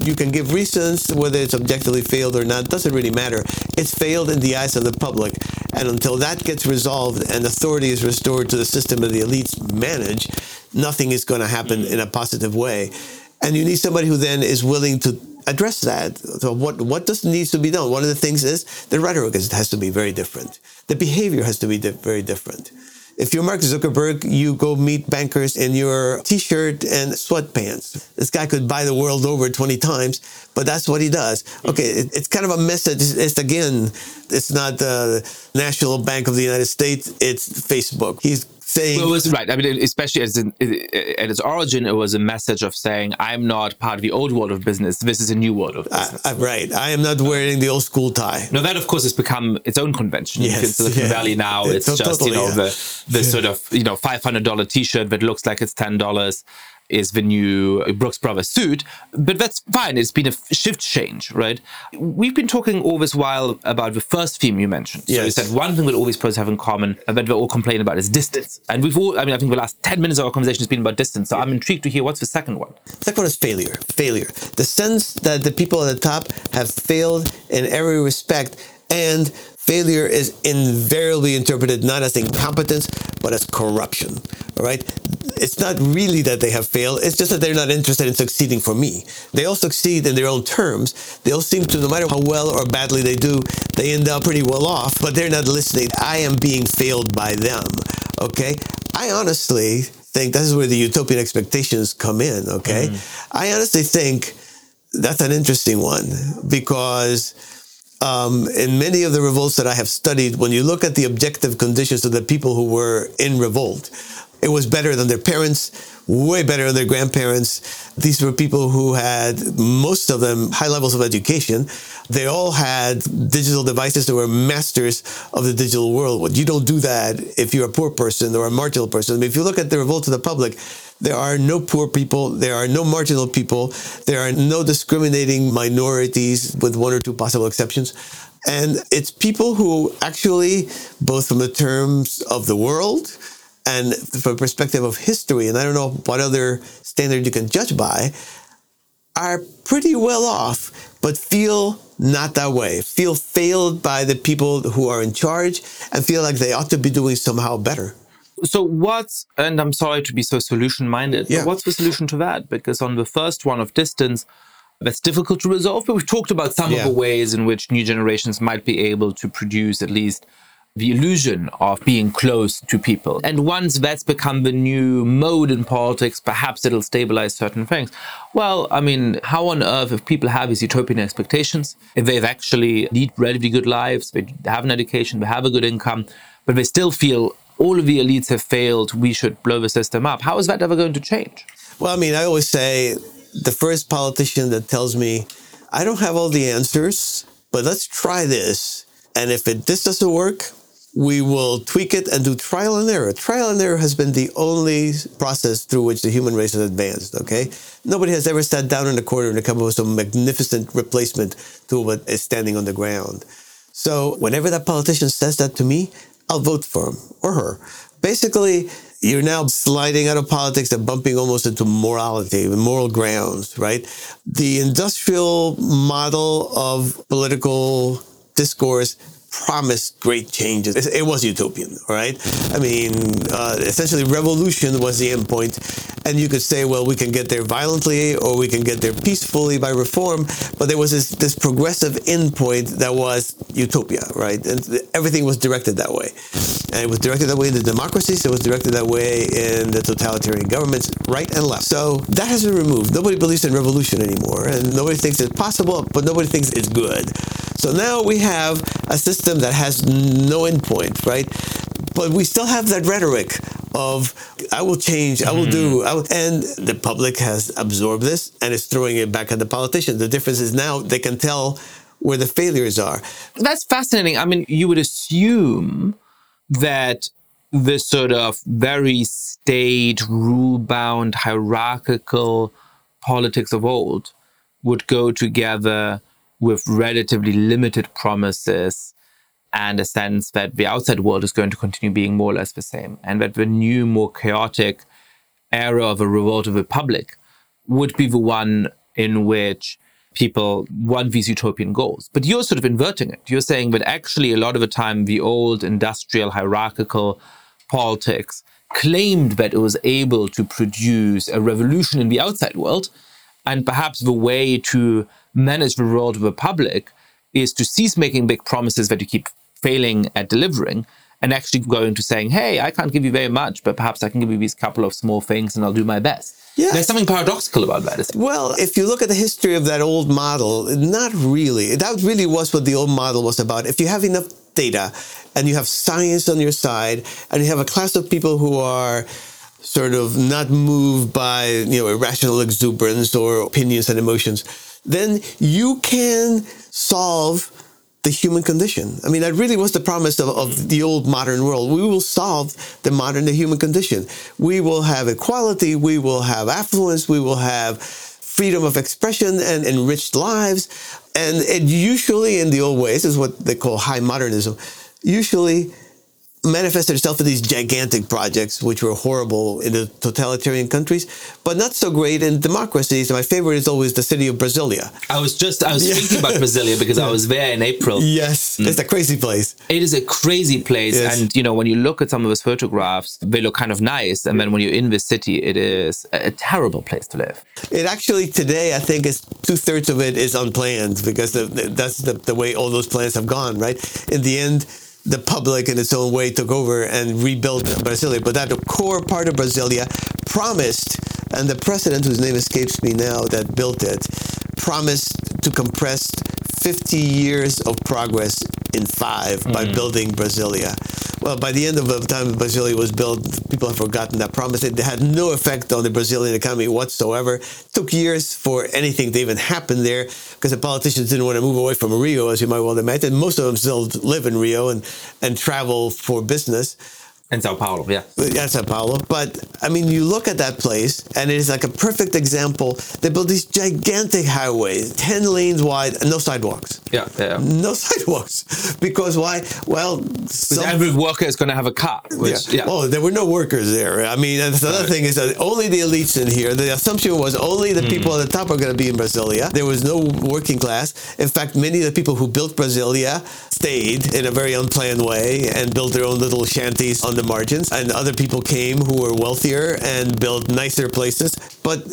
you can give reasons whether it's objectively failed or not doesn't really matter. It's failed in the eyes of the public, and until that gets resolved and authority is restored to the system that the elites manage, nothing is going to happen mm. in a positive way. And you need somebody who then is willing to address that. So what what does needs to be done? One of the things is the rhetoric is, has to be very different. The behavior has to be di- very different. If you're Mark Zuckerberg, you go meet bankers in your t-shirt and sweatpants. This guy could buy the world over 20 times, but that's what he does. Okay, it, it's kind of a message. It's, it's again, it's not the National Bank of the United States. It's Facebook. He's saying Well, it was right. I mean, especially as in, at its origin, it was a message of saying, "I'm not part of the old world of business. This is a new world of business." I, I, right. I am not wearing the old school tie. Now that, of course, has become its own convention. Yes, in Silicon yeah. Valley now, Yeah, it's just totally, you know yeah. the the sort of you know five hundred dollar T-shirt that looks like it's ten dollars is the new Brooks Brothers suit. But that's fine. It's been a shift change, right? We've been talking all this while about the first theme you mentioned. So you Yes. said one thing that all these pros have in common and that they all complain about is distance. And we've all, I mean, I think the last ten minutes of our conversation has been about distance. So I'm intrigued to hear what's the second one. The Second one is failure. Failure. The sense that the people at the top have failed in every respect, and failure is invariably interpreted not as incompetence, but as corruption. All right? It's not really that they have failed, it's just that they're not interested in succeeding for me. They all succeed in their own terms. They all seem to, no matter how well or badly they do, they end up pretty well off, but they're not listening. I am being failed by them. Okay? I honestly think this is where the utopian expectations come in. Okay? Mm-hmm. I honestly think that's an interesting one because um, in many of the revolts that I have studied, when you look at the objective conditions of the people who were in revolt, it was better than their parents, way better than their grandparents. These were people who had, most of them, high levels of education. They all had digital devices that were masters of the digital world. You don't do that if you're a poor person or a marginal person. I mean, if you look at the revolt of the public, There are no poor people. There are no marginal people. There are no discriminating minorities, with one or two possible exceptions. And it's people who actually, both from the terms of the world and from perspective of history, and I don't know what other standard you can judge by, are pretty well off, but feel not that way, feel failed by the people who are in charge, and feel like they ought to be doing somehow better. So what's and I'm sorry to be so solution minded, Yeah. what's the solution to that? Because on the first one of distance, that's difficult to resolve, but we've talked about some Yeah. of the ways in which new generations might be able to produce at least the illusion of being close to people. And once that's become the new mode in politics, perhaps it'll stabilize certain things. Well, I mean, how on earth, if people have these utopian expectations, if they've actually lead relatively good lives, they have an education, they have a good income, but they still feel all of the elites have failed, we should blow the system up. How is that ever going to change? Well, I mean, I always say the first politician that tells me, I don't have all the answers, but let's try this. And if it, this doesn't work, we will tweak it and do trial and error. Trial and error has been the only process through which the human race has advanced, okay? Nobody has ever sat down in a corner and come up with some magnificent replacement to what is standing on the ground. So whenever that politician says that to me, I'll vote for him or her. Basically, you're now sliding out of politics and bumping almost into morality, moral grounds, right? The industrial model of political discourse promised great changes. It, it was utopian, right? I mean, uh, essentially, revolution was the end point. And you could say, well, we can get there violently or we can get there peacefully by reform. But there was this, this progressive end point that was utopia, right? And everything was directed that way. And it was directed that way in the democracies, it was directed that way in the totalitarian governments, right and left. So that has been removed. Nobody believes in revolution anymore. And nobody thinks it's possible, but nobody thinks it's good. So now we have a system that has no endpoint, right? But we still have that rhetoric of I will change, I will do, mm-hmm. I will, and the public has absorbed this and is throwing it back at the politicians. The difference is now they can tell where the failures are. That's fascinating. I mean, you would assume that the sort of very state, rule bound, hierarchical politics of old would go together with relatively limited promises and a sense that the outside world is going to continue being more or less the same, and that the new, more chaotic era of a revolt of the public would be the one in which people want these utopian goals. But you're sort of inverting it. You're saying that actually, a lot of the time, the old industrial hierarchical politics claimed that it was able to produce a revolution in the outside world. And perhaps the way to manage the world of the public is to cease making big promises that you keep failing at delivering and actually go into saying, hey, I can't give you very much, but perhaps I can give you these couple of small things and I'll do my best. Yeah. There's something paradoxical about that. Well, if you look at the history of that old model, not really. That really was what the old model was about. If you have enough data and you have science on your side and you have a class of people who are sort of not moved by, you know, irrational exuberance or opinions and emotions, then you can solve the human condition. I mean, that really was the promise of, of the old modern world. We will solve the modern, the human condition. We will have equality, we will have affluence, we will have freedom of expression and enriched lives. And it usually, in the old ways, is what they call high modernism, usually manifested itself in these gigantic projects, which were horrible in the totalitarian countries, but not so great in democracies. My favorite is always the city of Brasilia. I was just, I was thinking about Brasilia because I was there in April. Yes, mm. it's a crazy place. It is a crazy place. Yes. And, you know, when you look at some of those photographs, they look kind of nice. And then when you're in the city, it is a, a terrible place to live. It actually today, I think, is two thirds of it is unplanned because the, that's the, the way all those plans have gone. Right in the end, the public in its own way took over and rebuilt Brasilia. But that core part of Brasilia promised, and the president, whose name escapes me now, that built it, promised to compress 50 years of progress in 5 by mm. building Brasilia. Well, by the end of the time Brasilia was built, people have forgotten that promise. It had no effect on the Brazilian economy whatsoever. It took years for anything to even happen there because the politicians didn't want to move away from Rio, as you might well imagine. Most of them still live in Rio and, and travel for business. In Sao Paulo, yeah. Yeah, Sao Paulo. But I mean, you look at that place, and it is like a perfect example. They built these gigantic highways, 10 lanes wide, and no sidewalks. Yeah, yeah. No sidewalks. Because why? Well, some- every worker is going to have a car. Which, yeah. Oh, there were no workers there. I mean, and the other thing is that only the elites in here. The assumption was only the people Hmm. at the top are going to be in Brasilia. There was no working class. In fact, many of the people who built Brasilia stayed in a very unplanned way and built their own little shanties on the margins. And other people came who were wealthier and built nicer places. But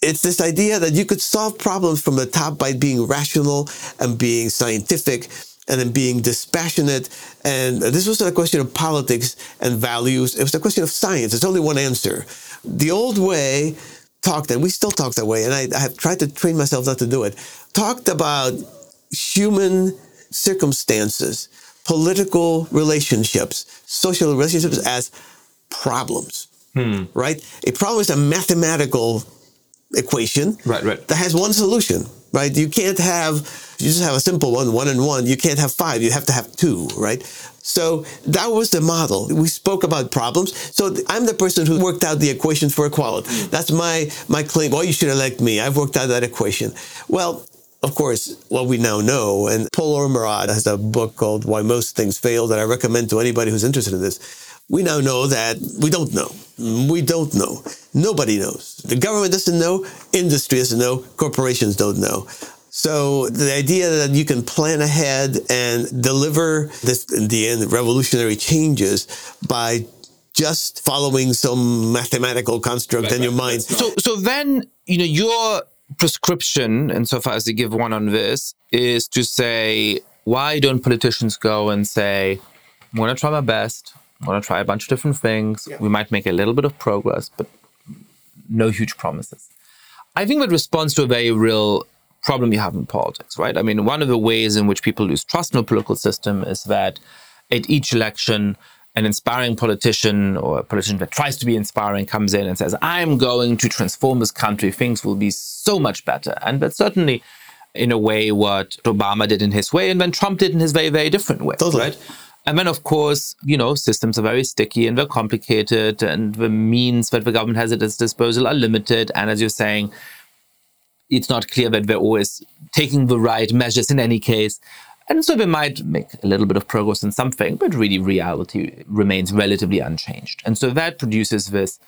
it's this idea that you could solve problems from the top by being rational and being scientific and then being dispassionate. And this was not a question of politics and values. It was a question of science. There's only one answer. The old way talked, and we still talk that way, and I, I have tried to train myself not to do it, talked about human circumstances, political relationships, social relationships as problems, hmm. right? A problem is a mathematical equation Right, right. that has one solution, right? You can't have, you just have a simple one, one and one. You can't have five. You have to have two, right? So that was the model. We spoke about problems. So I'm the person who worked out the equations for equality. Hmm. That's my, my claim. Oh, you should elect me. I've worked out that equation. Well, of course, what we now know, and Paul Ormerod has a book called Why Most Things Fail that I recommend to anybody who's interested in this. We now know that we don't know. Mm, we don't know. Nobody knows. The government doesn't know. Industry doesn't know. Corporations don't know. So the idea that you can plan ahead and deliver this, in the end, revolutionary changes by just following some mathematical construct in your mind. So, so then, you know, your prescription, insofar as you give one on this, is to say, why don't politicians go and say, I'm going to try my best. I'm going to try a bunch of different things. We might make a little bit of progress, but no huge promises. I think that responds to a very real problem you have in politics, right? I mean, one of the ways in which people lose trust in the political system is that at each election, an inspiring politician or a politician that tries to be inspiring comes in and says, I'm going to transform this country. Things will be so much better. And that's certainly, in a way, what Obama did in his way, and then Trump did in his very, very different way, Totally. right? And then, of course, you know, systems are very sticky and they're complicated, and the means that the government has at its disposal are limited. And as you're saying, it's not clear that they're always taking the right measures in any case. And so they might make a little bit of progress in something, but really reality remains relatively unchanged. And so that produces this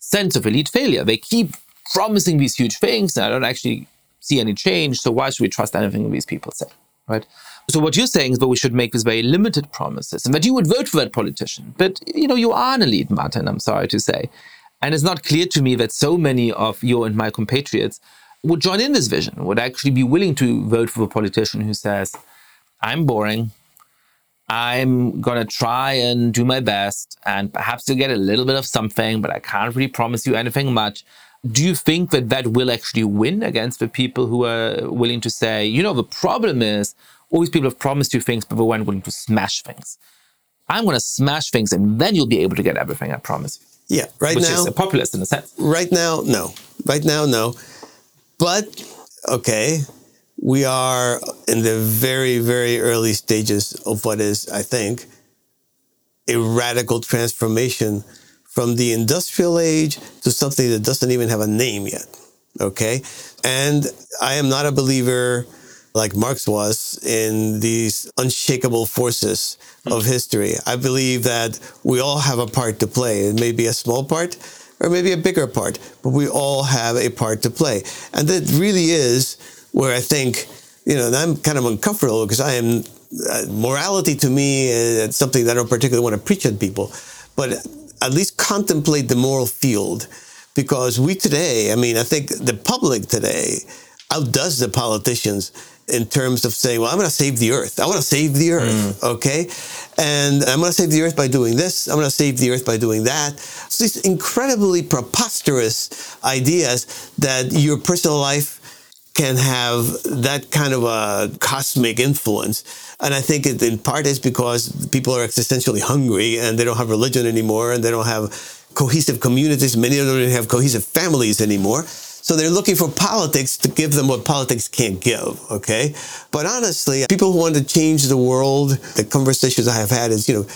sense of elite failure. They keep promising these huge things, and I don't actually see any change. So why should we trust anything these people say, right? So what you're saying is that we should make these very limited promises, and that you would vote for that politician. But you know, you are an elite, Martin. I'm sorry to say, and it's not clear to me that so many of your and my compatriots would join in this vision, would actually be willing to vote for a politician who says, "I'm boring." I'm going to try and do my best and perhaps you'll get a little bit of something, but I can't really promise you anything much. Do you think that that will actually win against the people who are willing to say, you know, the problem is all these people have promised you things, but they weren't willing to smash things. I'm going to smash things and then you'll be able to get everything I promise you, Yeah, right which now. is a populist in a sense. Right now, no. Right now, no. But okay, we are in the very, very early stages of what is, I think, a radical transformation from the industrial age to something that doesn't even have a name yet. Okay. And I am not a believer like Marx was in these unshakable forces of history. I believe that we all have a part to play. It may be a small part or maybe a bigger part, but we all have a part to play. And that really is where I think, you know, and I'm kind of uncomfortable because I am, uh, morality to me is something that I don't particularly want to preach at people, but at least contemplate the moral field because we today, I mean, I think the public today outdoes the politicians in terms of saying, well, I'm going to save the earth. I want to save the earth. Okay. And I'm going to save the earth by doing this. I'm going to save the earth by doing that. It's these incredibly preposterous ideas that your personal life can have that kind of a cosmic influence. And I think it in part is because people are existentially hungry and they don't have religion anymore and they don't have cohesive communities. Many of them don't have cohesive families anymore. So they're looking for politics to give them what politics can't give, okay? But honestly, people who want to change the world, the conversations I have had is, you know,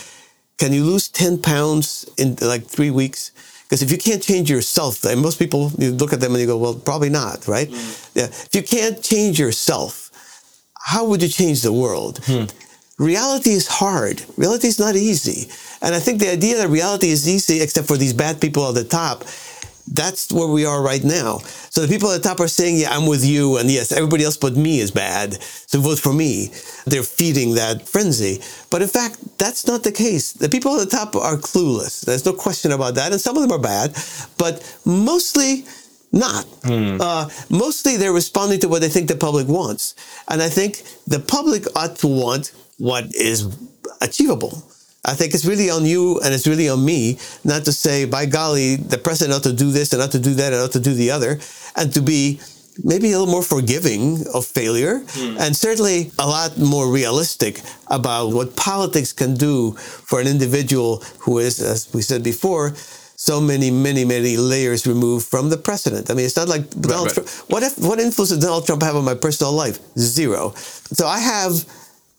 Can you lose 10 pounds in like three weeks? Because if you can't change yourself, and most people, you look at them and you go, well, probably not, right? Mm. Yeah. If you can't change yourself, how would you change the world? Hmm. Reality is hard. Reality is not easy. And I think the idea that reality is easy, except for these bad people at the top, that's where we are right now. So the people at the top are saying, yeah, I'm with you. And yes, everybody else but me is bad. So vote for me. They're feeding that frenzy. But in fact, that's not the case. The people at the top are clueless. There's no question about that. And some of them are bad, but mostly not. Mm. Uh, mostly they're responding to what they think the public wants. And I think the public ought to want what is achievable. I think it's really on you and it's really on me not to say, by golly, the president ought to do this and ought to do that and ought to do the other, and to be maybe a little more forgiving of failure mm. and certainly a lot more realistic about what politics can do for an individual who is, as we said before, so many, many, many layers removed from the president. I mean, it's not like Donald right, right. Trump. What if, what influence does Donald Trump have on my personal life? Zero. So I have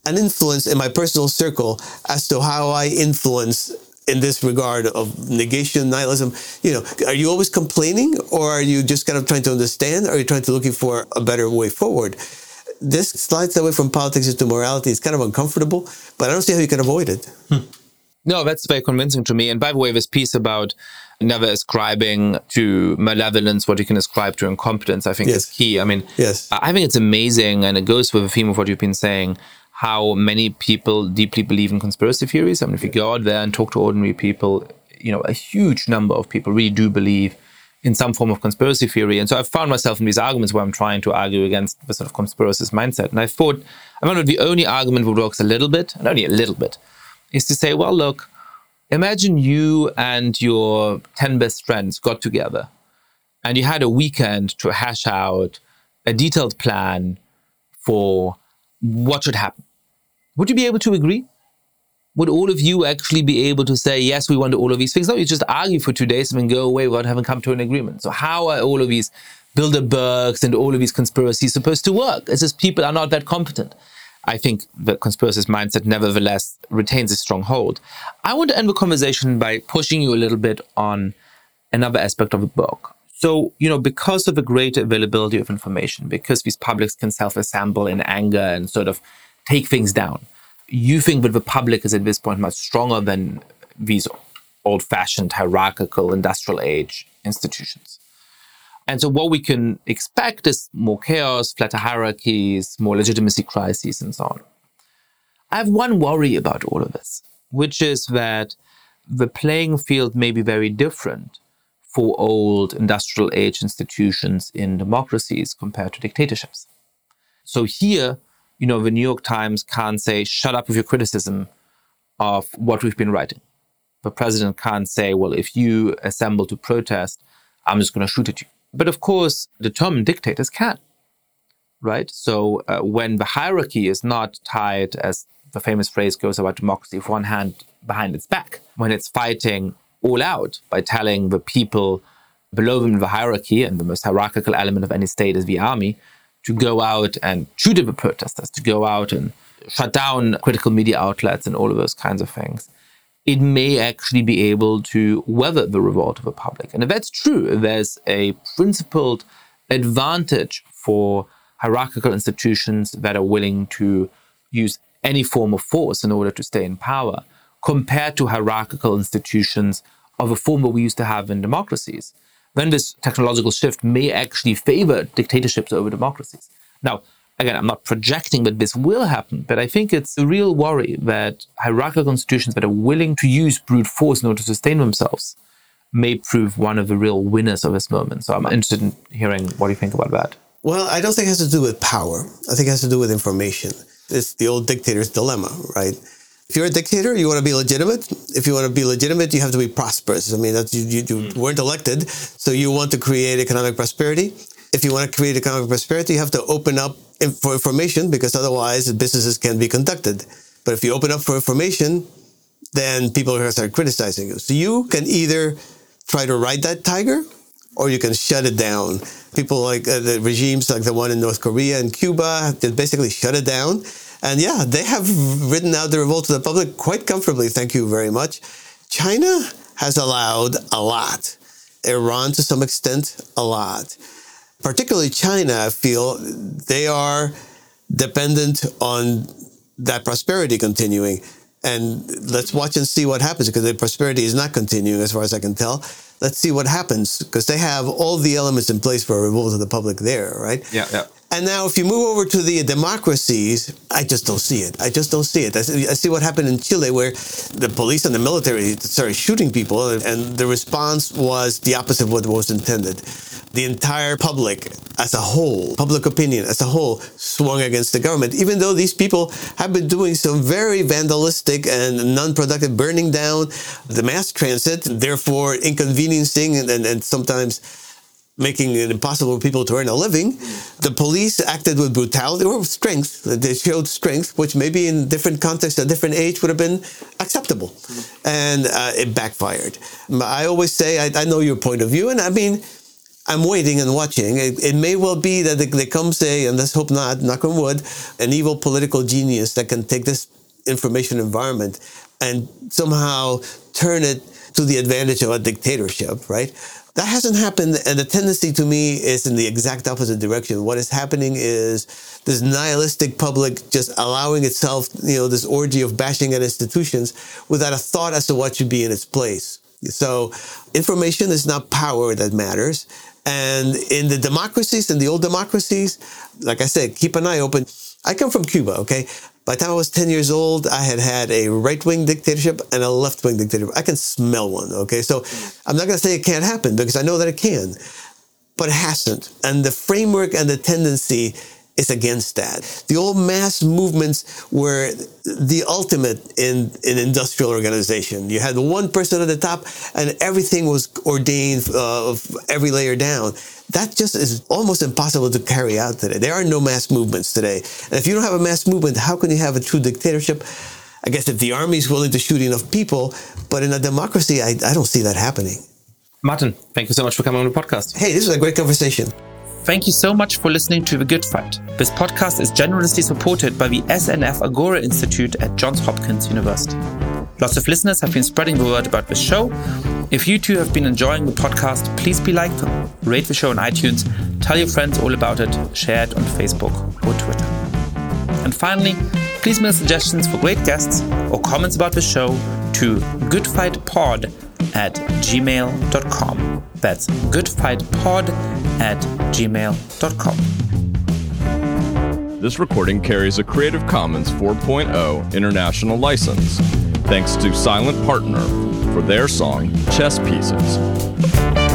an influence in my personal circle as to how I influence in this regard of negation, nihilism. You know, are you always complaining or are you just kind of trying to understand? Or are you trying to looking for a better way forward? This slides away from politics into morality. It's kind of uncomfortable, but I don't see how you can avoid it. Hmm. No, that's very convincing to me. And by the way, this piece about never ascribing to malevolence what you can ascribe to incompetence, I think yes. is key. I mean, yes. I think it's amazing, and it goes with the theme of what you've been saying how many people deeply believe in conspiracy theories. I mean, if you go out there and talk to ordinary people, you know, a huge number of people really do believe in some form of conspiracy theory. And so I've found myself in these arguments where I'm trying to argue against the sort of conspiracist mindset. And I thought, I found the only argument that works a little bit, and only a little bit, is to say, well, look, imagine you and your 10 best friends got together and you had a weekend to hash out a detailed plan for what should happen. Would you be able to agree? Would all of you actually be able to say, yes, we want all of these things? No, you just argue for two days and then go away without having come to an agreement. So, how are all of these Bilderbergs and all of these conspiracies supposed to work? It's just people are not that competent. I think the conspiracist mindset nevertheless retains a strong hold. I want to end the conversation by pushing you a little bit on another aspect of the book. So, you know, because of the greater availability of information, because these publics can self assemble in anger and sort of take things down. You think that the public is at this point much stronger than these old fashioned hierarchical industrial age institutions. And so what we can expect is more chaos, flatter hierarchies, more legitimacy crises, and so on. I have one worry about all of this, which is that the playing field may be very different for old industrial age institutions in democracies compared to dictatorships. So here, you know, the New York Times can't say, shut up with your criticism of what we've been writing. The president can't say, well, if you assemble to protest, I'm just going to shoot at you. But of course, determined dictators can, right? So uh, when the hierarchy is not tied, as the famous phrase goes about democracy, with one hand behind its back, when it's fighting all out by telling the people below them in the hierarchy, and the most hierarchical element of any state is the army, to go out and shoot at the protesters, to go out and shut down critical media outlets and all of those kinds of things, it may actually be able to weather the revolt of the public. And if that's true, there's a principled advantage for hierarchical institutions that are willing to use any form of force in order to stay in power, compared to hierarchical institutions of a form that we used to have in democracies then this technological shift may actually favor dictatorships over democracies. Now, again, I'm not projecting that this will happen, but I think it's a real worry that hierarchical institutions that are willing to use brute force in order to sustain themselves may prove one of the real winners of this moment. So I'm interested in hearing what you think about that. Well, I don't think it has to do with power. I think it has to do with information. It's the old dictator's dilemma, right? If you're a dictator, you want to be legitimate. If you want to be legitimate, you have to be prosperous. I mean, that's, you, you, you hmm. weren't elected, so you want to create economic prosperity. If you want to create economic prosperity, you have to open up for information because otherwise businesses can be conducted. But if you open up for information, then people are going to start criticizing you. So you can either try to ride that tiger or you can shut it down. People like uh, the regimes like the one in North Korea and Cuba, they basically shut it down And yeah, they have ridden out the revolt to the public quite comfortably. Thank you very much. China has allowed a lot. Iran, to some extent, a lot. Particularly China, I feel they are dependent on that prosperity continuing. And let's watch and see what happens because the prosperity is not continuing as far as I can tell. Let's see what happens because they have all the elements in place for a revolt of the public there, right? Yeah, yeah. And now, if you move over to the democracies, I just don't see it. I just don't see it. I see, what happened in Chile, where the police and the military started shooting people, and the response was the opposite of what was intended. The entire public, as a whole, public opinion as a whole, swung against the government, even though these people have been doing some very vandalistic and non productive burning down the mass transit, therefore inconveniencing and, and, and sometimes making it impossible for people to earn a living. The police acted with brutality or strength. They showed strength, which maybe in different contexts, a different age would have been acceptable. And uh, it backfired. I always say, I, I, know your point of view, and I mean, I'm waiting and watching. It, it may well be that there comes a, and let's hope not, knock on wood, an evil political genius that can take this information environment and somehow turn it to the advantage of a dictatorship, right? That hasn't happened, and the tendency to me is in the exact opposite direction. What is happening is this nihilistic public just allowing itself, you know, this orgy of bashing at institutions without a thought as to what should be in its place. So, information is not power that matters. And in the democracies, in the old democracies, like I said, keep an eye open. I come from Cuba, okay? By the time I was 10 years old, I had had a right wing dictatorship and a left wing dictatorship. I can smell one, okay? So I'm not to say it can't happen because I know that it can, but it hasn't. And the framework and the tendency is against that. The old mass movements were the ultimate in, in industrial organization. You had one person at the top and everything was ordained uh, of every layer down that just is almost impossible to carry out today. There are no mass movements today. And if you don't have a mass movement, how can you have a true dictatorship? I guess if the army is willing to shoot enough people, but in a democracy, I, I don't see that happening. Martin, thank you so much for coming on the podcast. Hey, this was a great conversation. Thank you so much for listening to The Good Fight. This podcast is generously supported by the SNF Agora Institute at Johns Hopkins University. Lots of listeners have been spreading the word about this show. If you too have been enjoying the podcast, please be like, rate the show on iTunes, tell your friends all about it, share it on Facebook or Twitter. And finally, please mail suggestions for great guests or comments about the show to goodfightpod at gmail.com. That's goodfightpod at gmail.com. This recording carries a Creative Commons 4.0 international license thanks to Silent Partner for their song Chess Pieces.